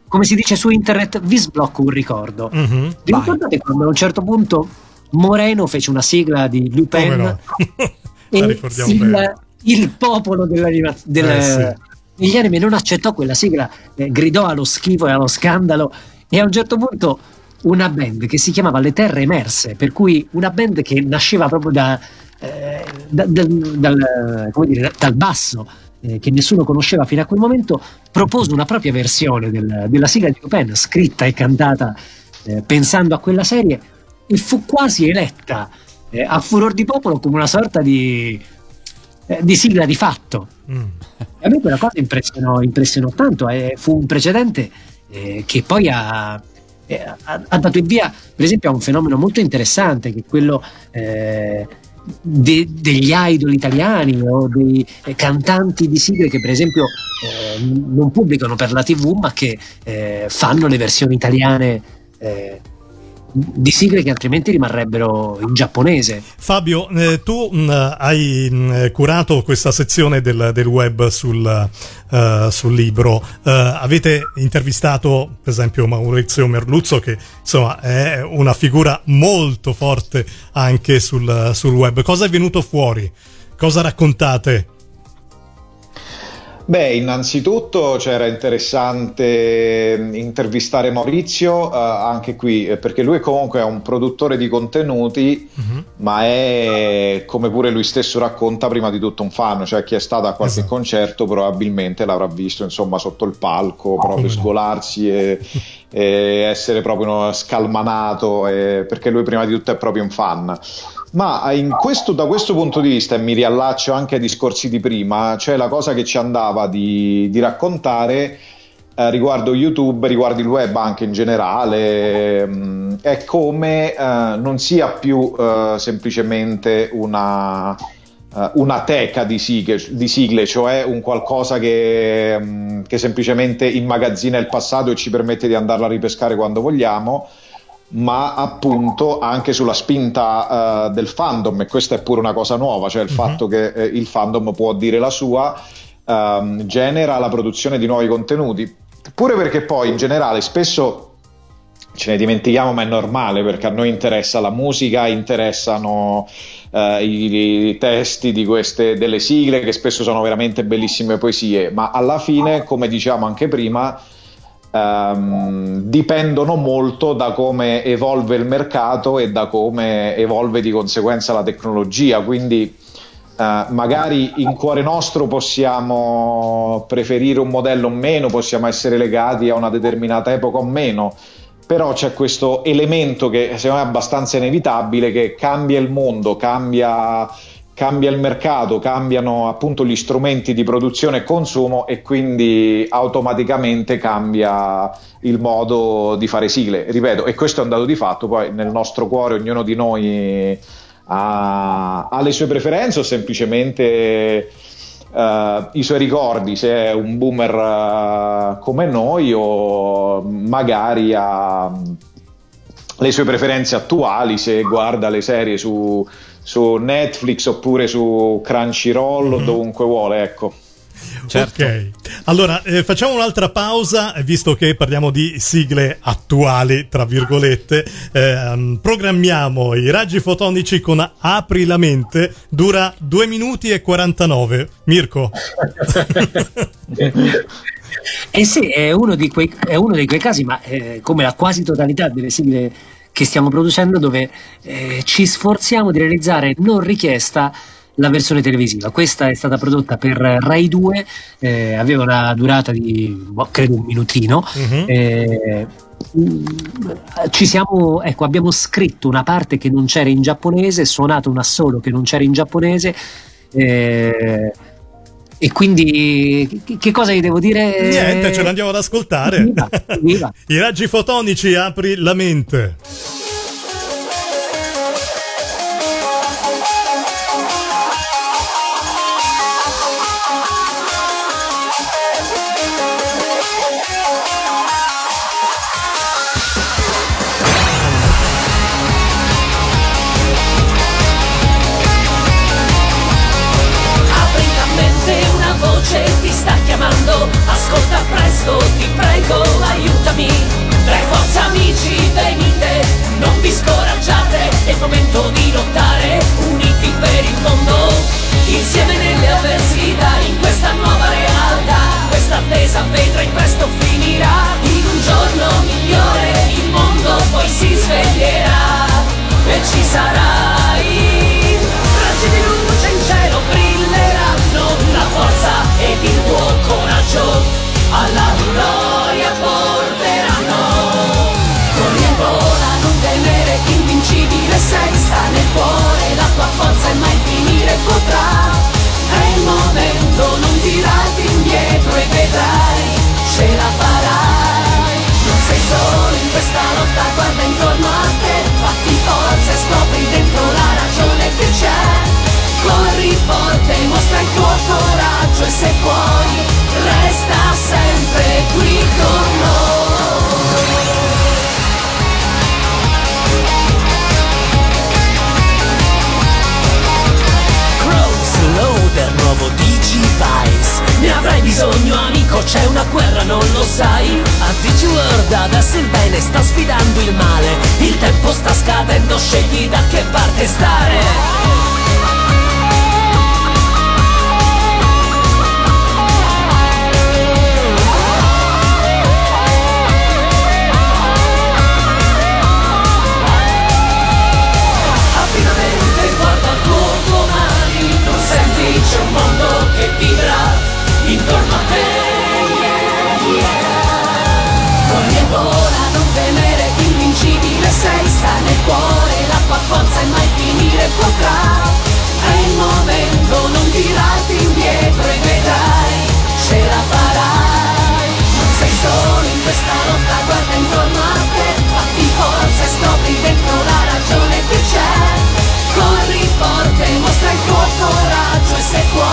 come si dice su internet, vi sblocco un ricordo. Mhm. Vi Vai. ricordate quando a un certo punto Moreno fece una sigla di Lupin? No? E il, il popolo dell'anima- del- Eh, sì. degli anime non accettò quella sigla, eh, gridò allo schifo e allo scandalo e a un certo punto una band che si chiamava Le Terre Emerse, per cui una band che nasceva proprio da, eh, da- dal- dal- come dire, dal basso, eh, che nessuno conosceva fino a quel momento, propose una propria versione del- della sigla di Lupin, scritta e cantata eh, pensando a quella serie, e fu quasi eletta eh, a furor di popolo come una sorta di, eh, di sigla di fatto. Mm. E a me quella cosa impressionò, impressionò tanto, eh, fu un precedente eh, che poi ha, eh, ha- ha dato il via, per esempio, a un fenomeno molto interessante, che è quello eh, de- degli idol italiani o dei cantanti di sigle che, per esempio, eh, non pubblicano per la TV, ma che eh, fanno le versioni italiane. eh, di sigle che altrimenti rimarrebbero in giapponese. Fabio, eh, tu mh, hai mh, curato questa sezione del, del web sul, eh, sul libro. Eh, avete intervistato, per esempio, Maurizio Merluzzo, che insomma è una figura molto forte anche sul, sul web. Cosa è venuto fuori? Cosa raccontate? Beh, innanzitutto c'era interessante mm, intervistare Maurizio, eh, anche qui, eh, perché lui comunque è un produttore di contenuti, Mhm. ma è, come pure lui stesso racconta, prima di tutto un fan, cioè chi è stato a qualche Esatto. concerto probabilmente l'avrà visto, insomma, sotto il palco, proprio come no. sgolarsi e, e essere proprio uno scalmanato, eh, perché lui prima di tutto è proprio un fan. Ma in questo- da questo punto di vista, e mi riallaccio anche ai discorsi di prima, cioè la cosa che ci andava di, di raccontare eh, riguardo YouTube, riguardo il web anche in generale, mh, è come eh, non sia più eh, semplicemente una, eh, una teca di sigle, di sigle, cioè un qualcosa che, mh, che semplicemente immagazzina il passato e ci permette di andarla a ripescare quando vogliamo ma appunto anche sulla spinta eh, del fandom e questa è pure una cosa nuova, cioè il Mhm. fatto che eh, il fandom può dire la sua, ehm, genera la produzione di nuovi contenuti, pure perché poi in generale spesso ce ne dimentichiamo, ma è normale perché a noi interessa la musica, interessano eh, i, i testi di queste delle sigle che spesso sono veramente bellissime poesie, ma alla fine, come diciamo anche prima, ehm, dipendono molto da come evolve il mercato e da come evolve di conseguenza la tecnologia. Quindi eh, magari in cuore nostro possiamo preferire un modello o meno, possiamo essere legati a una determinata epoca o meno, però c'è questo elemento che secondo me è abbastanza inevitabile che cambia il mondo, cambia, cambia il mercato, cambiano appunto gli strumenti di produzione e consumo e quindi automaticamente cambia il modo di fare sigle. Ripeto, e questo è un dato di fatto, poi nel nostro cuore ognuno di noi ha, ha le sue preferenze o semplicemente eh, i suoi ricordi, se è un boomer eh, come noi o magari ha le sue preferenze attuali, se guarda le serie su, su Netflix oppure su Crunchyroll o dovunque vuole, ecco. Certo. Ok, allora eh, facciamo un'altra pausa, eh, visto che parliamo di sigle attuali, tra virgolette. ehm, programmiamo i raggi fotonici con Apri la mente, dura 2 minuti e 49. Mirko, Eh sì, è uno, di quei, è uno di quei casi, ma eh, come la quasi totalità delle sigle che stiamo producendo, dove eh, ci sforziamo di realizzare non richiesta la versione televisiva. Questa è stata prodotta per Rai 2, eh, aveva una durata di boh, credo un minutino. Mhm. eh, ci siamo, ecco, abbiamo scritto una parte che non c'era in giapponese, suonato un assolo che non c'era in giapponese. eh, e quindi che- cosa gli devo dire? niente, ce l'andiamo ad ascoltare. Viva, viva. I raggi fotonici, apri la mente. Presto, ti prego, aiutami. Dai forza amici, venite, non vi scoraggiate. È il momento di lottare, uniti per il mondo. Insieme nelle avversità, in questa nuova realtà. Questa attesa vedrai presto finirà. In un giorno migliore, il mondo poi si sveglierà. E ci sarai. C'è una guerra, non lo sai? A DigiWorld adesso il bene sta sfidando il male. Il tempo sta scadendo, scegli da che parte stare. C'è un mondo che vibra intorno a te vola, non temere, invincibile sei Sta nel cuore, la tua forza e mai finire potrà. È il momento, non tirarti indietro e vedrai Ce la farai. Non sei solo in questa lotta, guarda intorno a te Fatti forza e scopri dentro la ragione che c'è. Corri forte, mostra il tuo coraggio e se puoi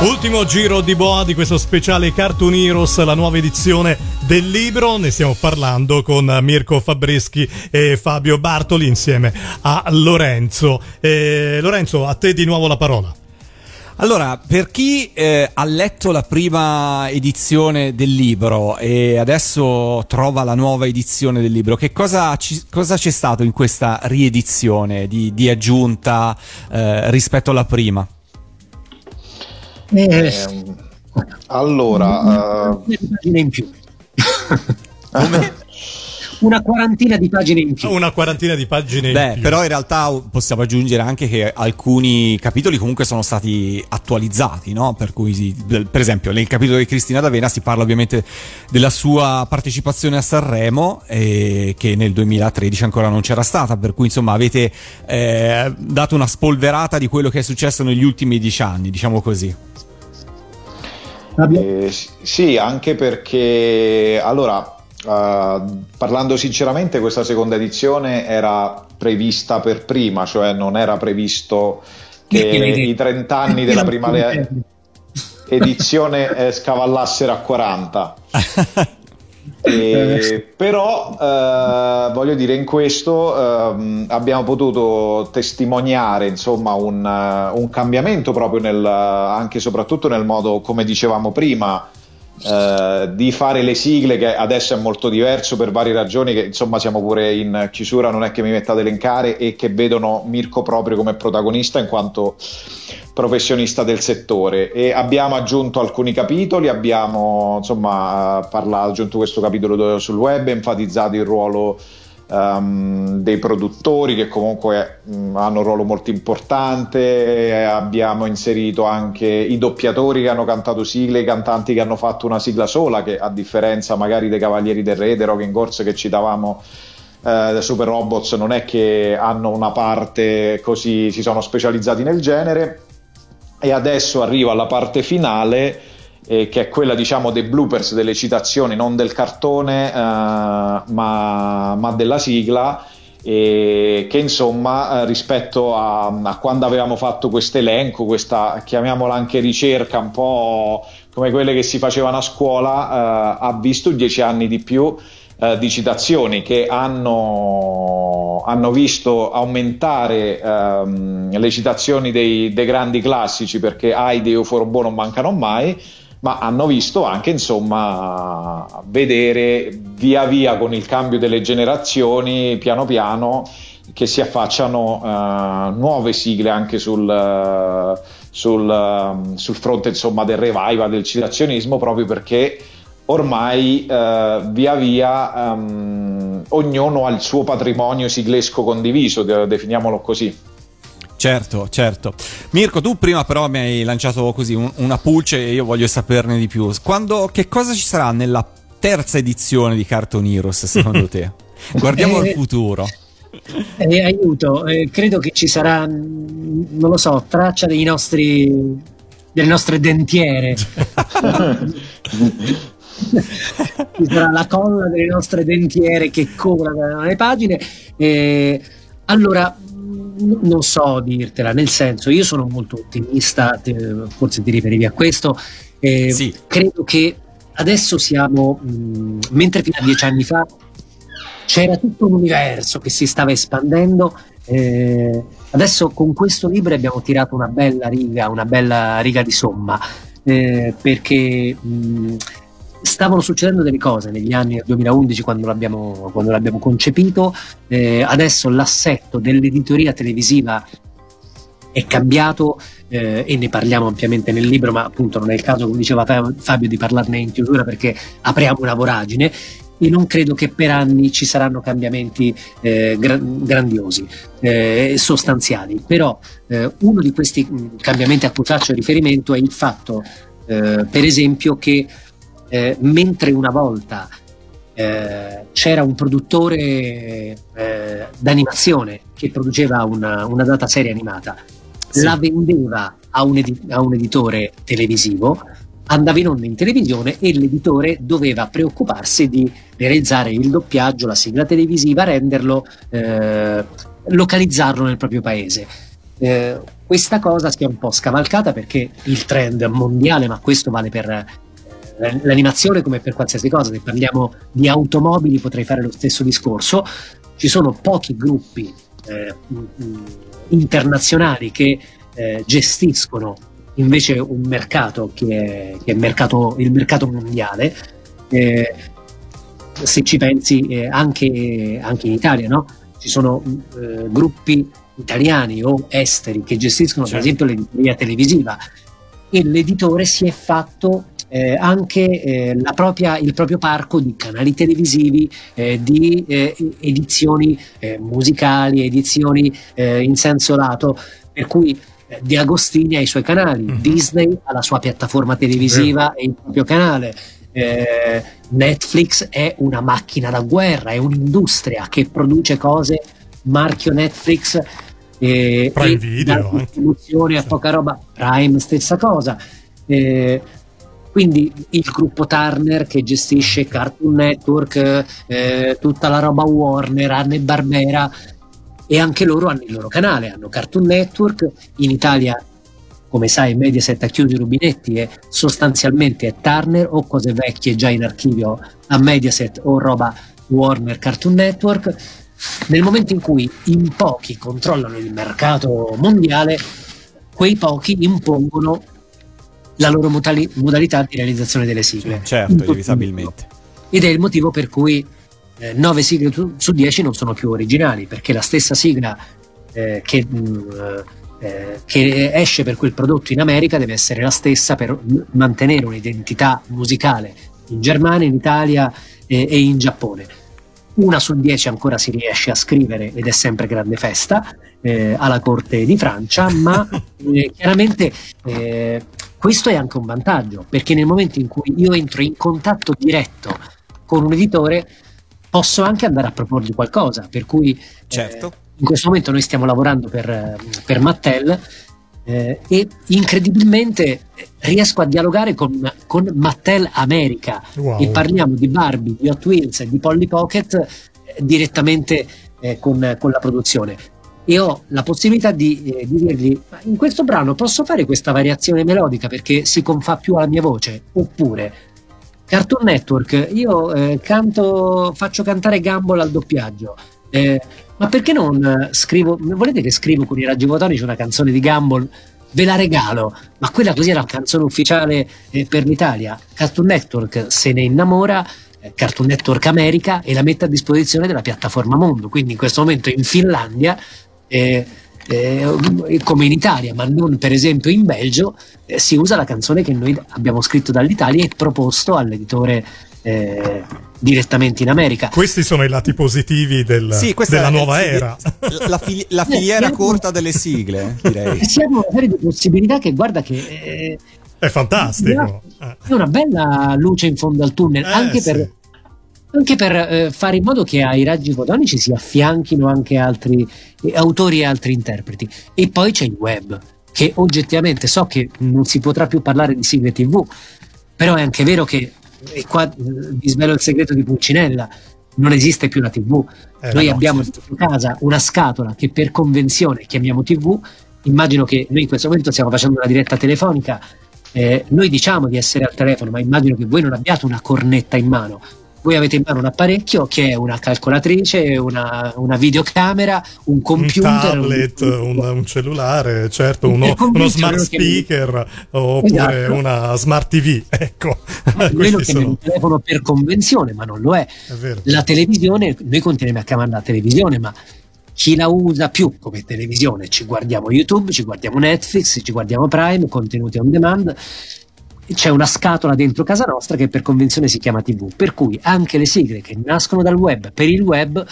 Ultimo giro di boa di questo speciale Cartoon Heroes, la nuova edizione del libro. Ne stiamo parlando con Mirko Fabreschi e Fabio Bartoli insieme a Lorenzo. Eh, Lorenzo, a te di nuovo la parola. Allora, per chi eh, ha letto la prima edizione del libro e adesso trova la nuova edizione del libro, che cosa, ci- cosa c'è stato in questa riedizione di, di aggiunta eh, rispetto alla prima? Eh, allora, eh, una pagina in più. una quarantina di pagine in più. Una quarantina di pagine in Beh, più. però in realtà possiamo aggiungere anche che alcuni capitoli comunque sono stati attualizzati, no? Per cui, si- per esempio, nel capitolo di Cristina D'Avena si parla ovviamente della sua partecipazione a Sanremo, eh, che nel 2013 ancora non c'era stata, per cui insomma avete eh, dato una spolverata di quello che è successo negli ultimi dieci anni, diciamo così. Eh, sì, anche perché allora, eh, parlando sinceramente, questa seconda edizione era prevista per prima, cioè non era previsto che i 30 anni della prima edizione eh, scavallassero a 40. E- però eh, voglio dire in questo ehm, abbiamo potuto testimoniare insomma un, eh, un cambiamento proprio nel, anche e soprattutto nel modo come dicevamo prima eh, di fare le sigle che adesso è molto diverso per varie ragioni che insomma siamo pure in chiusura non è che mi metta ad elencare e che vedono Mirko proprio come protagonista in quanto professionista del settore. E abbiamo aggiunto alcuni capitoli abbiamo insomma parlato, aggiunto questo capitolo sul web enfatizzato il ruolo ehm, dei produttori che comunque mh, hanno un ruolo molto importante, eh, abbiamo inserito anche i doppiatori che hanno cantato sigle, i cantanti che hanno fatto una sigla sola, che a differenza magari dei Cavalieri del Re, dei Rocking Horse che citavamo eh, Super Robots, non è che hanno una parte così, si sono specializzati nel genere. E adesso arrivo alla parte finale eh, che è quella diciamo dei bloopers, delle citazioni, non del cartone, eh, ma, ma della sigla. E che insomma eh, rispetto a, a quando avevamo fatto questo elenco, questa chiamiamola anche ricerca un po' come quelle che si facevano a scuola, eh, ha visto dieci anni di più eh, di citazioni che hanno, hanno visto aumentare ehm, le citazioni dei, dei grandi classici perché Heidi e Euforobo non mancano mai ma hanno visto anche insomma vedere via via con il cambio delle generazioni piano piano che si affacciano eh, nuove sigle anche sul, eh, sul, eh, sul fronte insomma del revival del citazionismo proprio perché ormai eh, via via ehm, ognuno ha il suo patrimonio siglesco condiviso de- definiamolo così Certo, certo. Mirko, tu prima però mi hai lanciato così un- una pulce e io voglio saperne di più. Quando, che cosa ci sarà nella terza edizione di Cartoon Heroes secondo te? Guardiamo Eh, al futuro. Eh, aiuto, eh, credo che ci sarà, mm, non lo so, traccia dei nostri, delle nostre dentiere. ci sarà la colla delle nostre dentiere che cola le pagine. Eh, allora, non so dirtela, nel senso, io sono molto ottimista, forse ti riferivi a questo. eh, Sì. Credo che adesso siamo, mh, mentre fino a dieci anni fa c'era tutto un universo che si stava espandendo. eh, adesso con questo libro abbiamo tirato una bella riga, una bella riga di somma, eh, perché mh, stavano succedendo delle cose negli anni del 2011 quando l'abbiamo, quando l'abbiamo concepito. eh, adesso l'assetto dell'editoria televisiva è cambiato eh, e ne parliamo ampiamente nel libro, ma appunto non è il caso, come diceva Fa- Fabio, di parlarne in chiusura perché apriamo una voragine e non credo che per anni ci saranno cambiamenti eh, gra- grandiosi, eh, sostanziali. Però eh, uno di questi cambiamenti a cui faccio riferimento è il fatto, eh, per esempio, che eh, mentre una volta eh, c'era un produttore eh, d'animazione che produceva una, una data serie animata, Sì. la vendeva a un, edi- a un editore televisivo, andava in onda in televisione e l'editore doveva preoccuparsi di realizzare il doppiaggio, la sigla televisiva, renderlo, eh, localizzarlo nel proprio paese. Eh, questa cosa si è un po' scavalcata perché il trend mondiale, ma questo vale per l'animazione come per qualsiasi cosa, se parliamo di automobili potrei fare lo stesso discorso, ci sono pochi gruppi eh, internazionali che eh, gestiscono invece un mercato che è, che è mercato, il mercato mondiale. Eh, se ci pensi eh, anche, anche in Italia, no? ci sono eh, gruppi italiani o esteri che gestiscono Certo. per esempio l'editoria televisiva e l'editore si è fatto eh, anche eh, la propria- il proprio parco di canali televisivi, eh, di eh, edizioni eh, musicali, edizioni eh, in senso lato, per cui De Agostini ha i suoi canali, Mhm. Disney ha la sua piattaforma televisiva e il proprio canale. Netflix è una macchina da guerra, è un'industria che produce cose, marchio Netflix eh, Prime e Video distribuzione a poca roba, Prime stessa cosa. Eh, quindi il gruppo Turner che gestisce Cartoon Network, eh, tutta la roba Warner, Anne Barbera e anche loro hanno il loro canale, hanno Cartoon Network, in Italia come sai Mediaset ha chiuso i rubinetti e sostanzialmente è Turner o cose vecchie già in archivio a Mediaset o roba Warner Cartoon Network. Nel momento in cui in pochi controllano il mercato mondiale, quei pochi impongono la loro modali- modalità di realizzazione delle sigle. Certo, inevitabilmente. Ed è il motivo per cui 9 sigle su- su 10 non sono più originali, perché la stessa sigla eh, che, mh, eh, che esce per quel prodotto in America deve essere la stessa per mantenere un'identità musicale in Germania, in Italia eh, e in Giappone. Una su 10 ancora si riesce a scrivere ed è sempre grande festa eh, alla corte di Francia, ma eh, chiaramente eh, questo è anche un vantaggio, perché nel momento in cui io entro in contatto diretto con un editore posso anche andare a proporgli qualcosa, per cui eh, Certo. in questo momento noi stiamo lavorando per, eh, per Mattel eh, e incredibilmente eh, riesco a dialogare con, con Mattel America Wow. e parliamo di Barbie, di Hot Wheels e di Polly Pocket eh, direttamente eh, con, con la produzione e ho la possibilità di, eh, di dirgli "Ma in questo brano posso fare questa variazione melodica perché si confà più alla mia voce? Oppure Cartoon Network io eh, canto faccio cantare Gumball al doppiaggio eh, ma perché non eh, scrivo volete che scrivo con i raggi fotonici una canzone di Gumball? Ve la regalo. Ma quella così è la canzone ufficiale eh, per l'Italia. Cartoon Network se ne innamora eh, Cartoon Network America e la mette a disposizione della piattaforma Mondo. Quindi in questo momento in Finlandia eh, eh, come in Italia, ma non per esempio in Belgio, eh, si usa la canzone che noi abbiamo scritto dall'Italia e proposto all'editore eh, direttamente in America. Questi sono i lati positivi del- Sì, della è- nuova sì, era. La, fili- la filiera Eh, corta delle sigle, direi. Si hanno una serie di possibilità che guarda che eh, È fantastico. È una bella luce in fondo al tunnel, Eh, anche sì. per, anche per eh, fare in modo che ai raggi fotonici si affianchino anche altri eh, autori e altri interpreti. E poi c'è il web, che oggettivamente so che non si potrà più parlare di sigle TV, però è anche vero che, e qua eh, vi svelo il segreto di Pulcinella, non esiste più la TV. Eh, noi no, abbiamo certo. in casa una scatola che per convenzione chiamiamo TV. Immagino che noi in questo momento stiamo facendo una diretta telefonica. eh, noi diciamo di essere al telefono, ma immagino che voi non abbiate una cornetta in mano. Voi avete in mano un apparecchio che è una calcolatrice, una, una videocamera, un Un computer, tablet, un, un cellulare, certo, uno, uno smart che- speaker oppure Esatto. una smart TV. Ecco, Noi lo questi chiamiamo sono. il telefono per convenzione, ma non lo è. È. La televisione, noi continuiamo a chiamarla televisione, ma chi la usa più come televisione? Ci guardiamo YouTube, ci guardiamo Netflix, ci guardiamo Prime, contenuti on demand. C'è una scatola dentro casa nostra che per convenzione si chiama TV, per cui anche le sigle che nascono dal web per il web,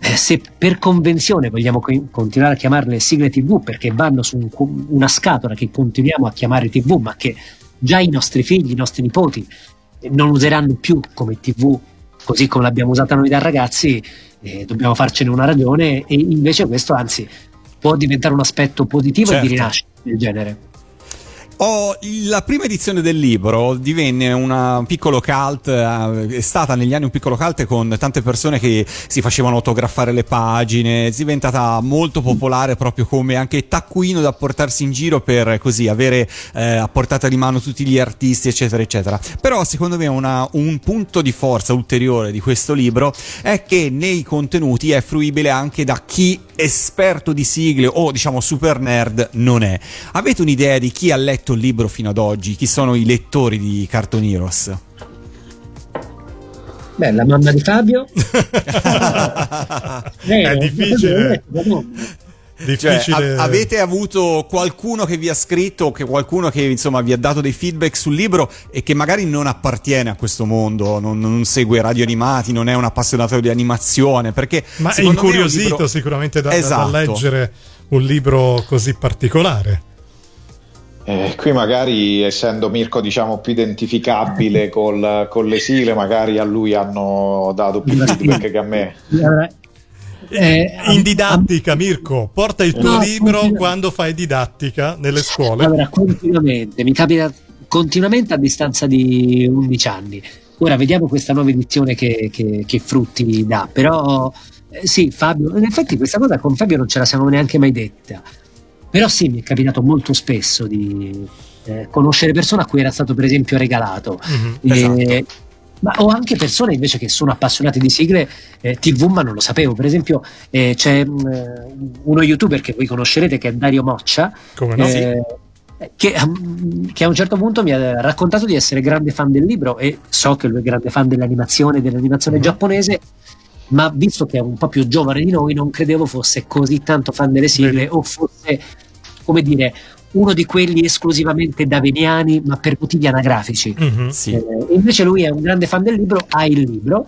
eh, se per convenzione vogliamo co- continuare a chiamarle sigle TV perché vanno su un- una scatola che continuiamo a chiamare TV, ma che già i nostri figli, i nostri nipoti eh, non useranno più come TV così come l'abbiamo usata noi da ragazzi, eh, dobbiamo farcene una ragione e invece questo anzi può diventare un aspetto positivo e Certo. di rinascita del genere. Oh, la prima edizione del libro divenne un piccolo cult, eh, è stata negli anni un piccolo cult con tante persone che si facevano autografare le pagine, è diventata molto popolare proprio come anche taccuino da portarsi in giro per così avere eh, a portata di mano tutti gli artisti eccetera eccetera. Però secondo me una- un punto di forza ulteriore di questo libro è che nei contenuti è fruibile anche da chi esperto di sigle o diciamo super nerd non è. Avete un'idea di chi ha letto il libro fino ad oggi? Chi sono i lettori di Cartoon Heroes? Beh, la mamma di Fabio È Vero? difficile. Vero? Difficile. Cioè, a- avete avuto qualcuno che vi ha scritto, che qualcuno che insomma vi ha dato dei feedback sul libro e che magari non appartiene a questo mondo, non, non segue radio animati, non è un appassionato di animazione, perché Ma è incuriosito libro- sicuramente da, da- da Esatto. leggere un libro così particolare. Eh, qui magari essendo Mirko diciamo più identificabile col- con le sigle magari a lui hanno dato più feedback che a me eh, In didattica, Mirko, porta il tuo No, libro quando fai didattica nelle scuole. Allora, continuamente, mi capita continuamente a distanza di 11 anni. Ora vediamo questa nuova edizione che, che- che frutti dà, però eh, sì, Fabio, in effetti questa cosa con Fabio non ce la siamo neanche mai detta, però sì, mi è capitato molto spesso di eh, conoscere persone a cui era stato per esempio regalato. Mhm. Eh, ma ho anche persone invece che sono appassionate di sigle eh, TV, ma non lo sapevo. Per esempio, eh, c'è mm, uno youtuber che voi conoscerete che è Dario Moccia, Come no? eh, che, mm, che a un certo punto mi ha raccontato di essere grande fan del libro e so che lui è grande fan dell'animazione, dell'animazione Mhm. giapponese, ma visto che è un po' più giovane di noi, non credevo fosse così tanto fan delle sigle o fosse, come dire, uno di quelli esclusivamente daveniani, ma per motivi anagrafici. Mhm. Sì. Eh, invece lui è un grande fan del libro, ha il libro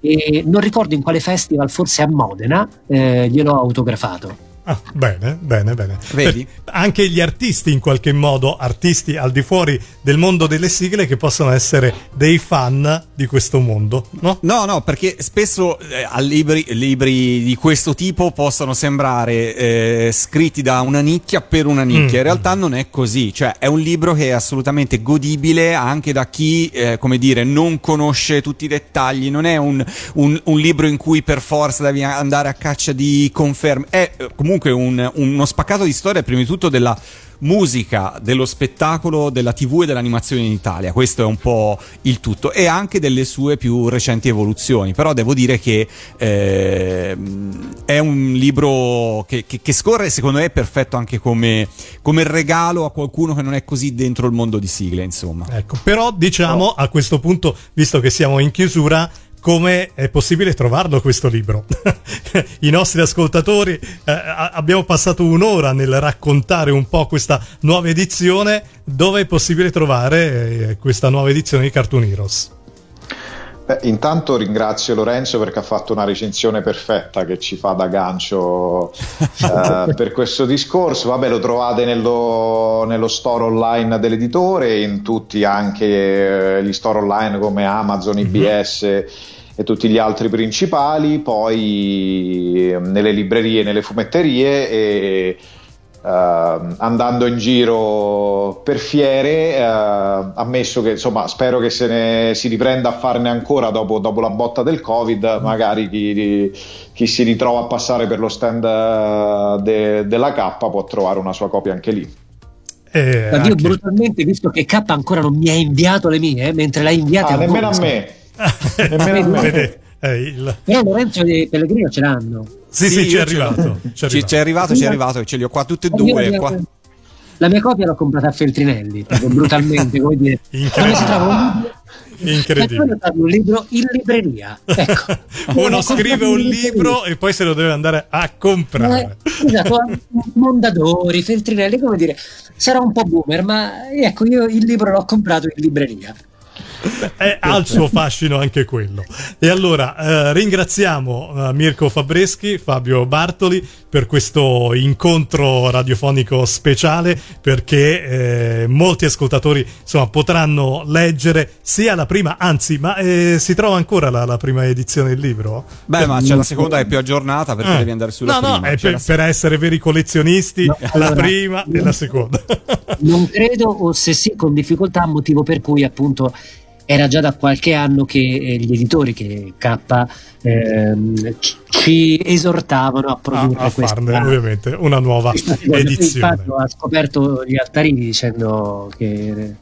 e non ricordo in quale festival, forse a Modena, eh, gliel'ho autografato. Ah, bene, bene, bene. Vedi? Per- anche gli artisti in qualche modo, artisti al di fuori del mondo delle sigle che possono essere dei fan di questo mondo, no? No, no, perché spesso eh, libri, libri di questo tipo possono sembrare eh, scritti da una nicchia per una nicchia. Mm. In realtà non è così. Cioè, è un libro che è assolutamente godibile anche da chi, eh, come dire, non conosce tutti i dettagli. Non è un, un- un libro in cui per forza devi andare a caccia di conferme. È eh, comunque un- uno spaccato di storia, prima di tutto, della musica, dello spettacolo, della TV e dell'animazione in Italia. Questo è un po' il tutto e anche delle sue più recenti evoluzioni. Però devo dire che ehm, è un libro che, che- che scorre, secondo me, è perfetto anche come, come regalo a qualcuno che non è così dentro il mondo di sigle, insomma. Ecco, però diciamo a questo punto, visto che siamo in chiusura, come è possibile trovarlo questo libro? I nostri ascoltatori eh, abbiamo passato un'ora nel raccontare un po' questa nuova edizione. Dove è possibile trovare eh, questa nuova edizione di Cartoon Heroes? Beh, intanto ringrazio Lorenzo perché ha fatto una recensione perfetta che ci fa da gancio eh, per questo discorso. Vabbè, lo trovate nello, nello store online dell'editore, in tutti anche eh, gli store online come Amazon, IBS e tutti gli altri principali, poi eh, nelle librerie, nelle fumetterie e eh, andando in giro per fiere, eh, ammesso che insomma spero che se ne si riprenda a farne ancora dopo, dopo la botta del Covid, magari chi, chi si ritrova a passare per lo stand eh, de- della K può trovare una sua copia anche lì. Eh, Ma io anche- brutalmente, visto che K ancora non mi ha inviato le mie, eh, mentre l'hai inviate Ah, nemmeno a me. Nemmeno a me. Eh, il- Però Lorenzo e Pellegrino ce l'hanno. Sì, sì, ci è ce l'ho. arrivato. Ci è Ci, ci è arrivato, ci è arrivato, e ce li ho qua tutti e due. Qua. La mia copia l'ho comprata a Feltrinelli, brutalmente, come dire. Quando si trova un libro, Incredibile. un libro in libreria. Ecco. Uno scrive un libro e poi se lo deve andare a comprare. Eh, esatto, Mondadori, Feltrinelli, come dire, sarà un po' boomer, ma ecco, io il libro l'ho comprato in libreria. Eh, ha il suo fascino anche quello. E allora eh, ringraziamo eh, Mirko Fabreschi, Fabio Bartoli per questo incontro radiofonico speciale perché eh, molti ascoltatori insomma, potranno leggere sia la prima, anzi, ma eh, si trova ancora la, la prima edizione del libro? Beh, ma c'è la seconda che è più aggiornata perché Eh. devi andare sulla no, prima. no, C'è per, la- per essere veri collezionisti, No, la allora- prima e la seconda. Non credo, o se sì, con difficoltà, motivo per cui appunto era già da qualche anno che eh, gli editori che K ehm, ci- esortavano a a, produrre a questa farne ovviamente una nuova edizione. Infatti ha scoperto gli altarini dicendo che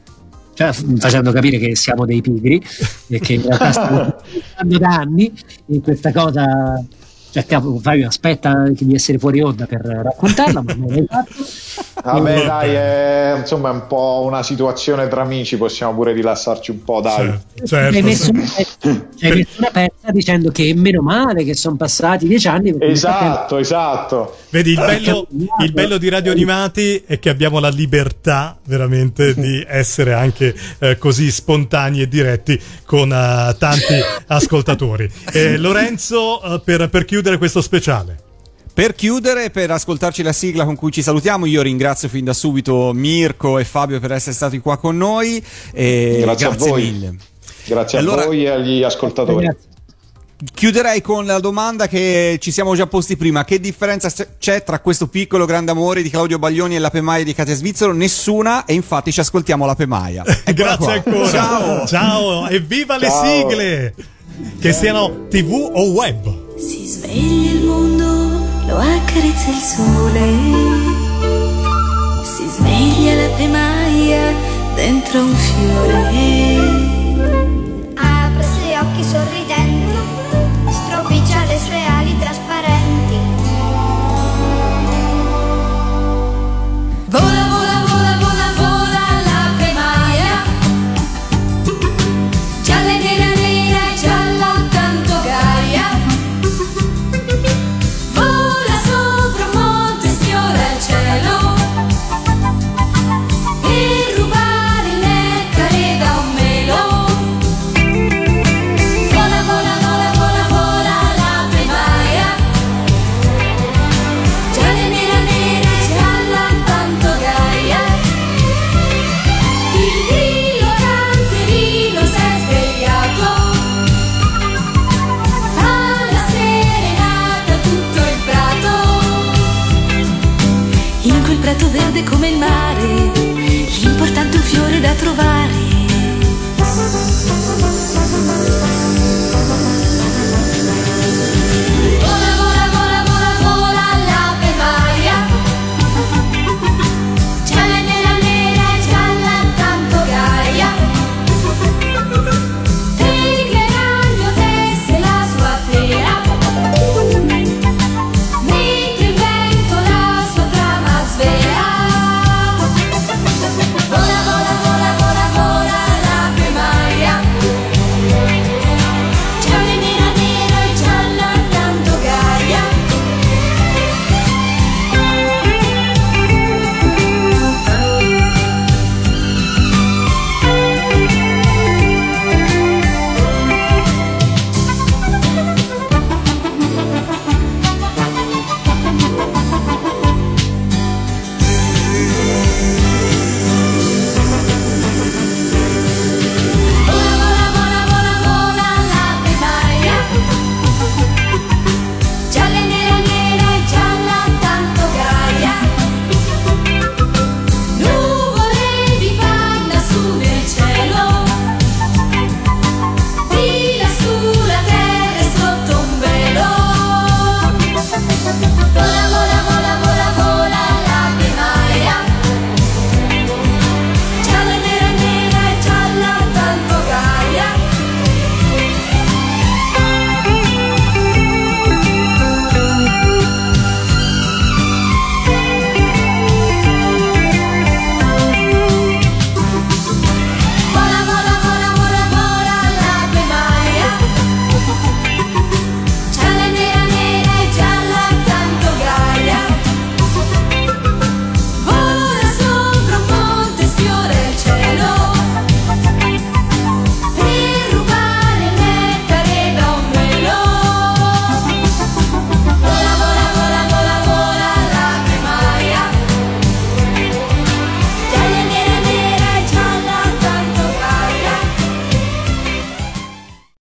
cioè, facendo capire che siamo dei pigri e che in realtà stiamo pensando da anni in questa cosa cioè capo, Fabio aspetta di essere fuori onda per raccontarla ma non l'hai fatto Vabbè, dai, è, insomma, è un po' una situazione tra amici, possiamo pure rilassarci un po', dai. Certo, Hai certo. messo, hai messo una pezza dicendo che meno male che sono passati dieci anni. Esatto, esatto. Vedi, il bello, cambiato. il bello di Radio Animati è che abbiamo la libertà veramente di essere anche eh, così spontanei e diretti con eh, tanti ascoltatori. Eh, Lorenzo, eh, per, per chiudere questo speciale. Per chiudere, per ascoltarci la sigla con cui ci salutiamo, io ringrazio fin da subito Mirko e Fabio per essere stati qua con noi. E Grazie a voi. mille. Grazie Allora- a voi e agli ascoltatori. Ragazzi, Chiuderei con la domanda che ci siamo già posti prima: che differenza c'è tra questo piccolo grande amore di Claudio Baglioni e la Pemaia di Katia Svizzero? Nessuna, e infatti ci ascoltiamo la Pemaia. Grazie qua. ancora. Ciao. Ciao, e viva le Ciao. sigle! Che siano TV o web. Si sveglia il mondo, lo accarezza il sole. Si sveglia la pemaia dentro un fiore. Apre i suoi occhi sorridenti,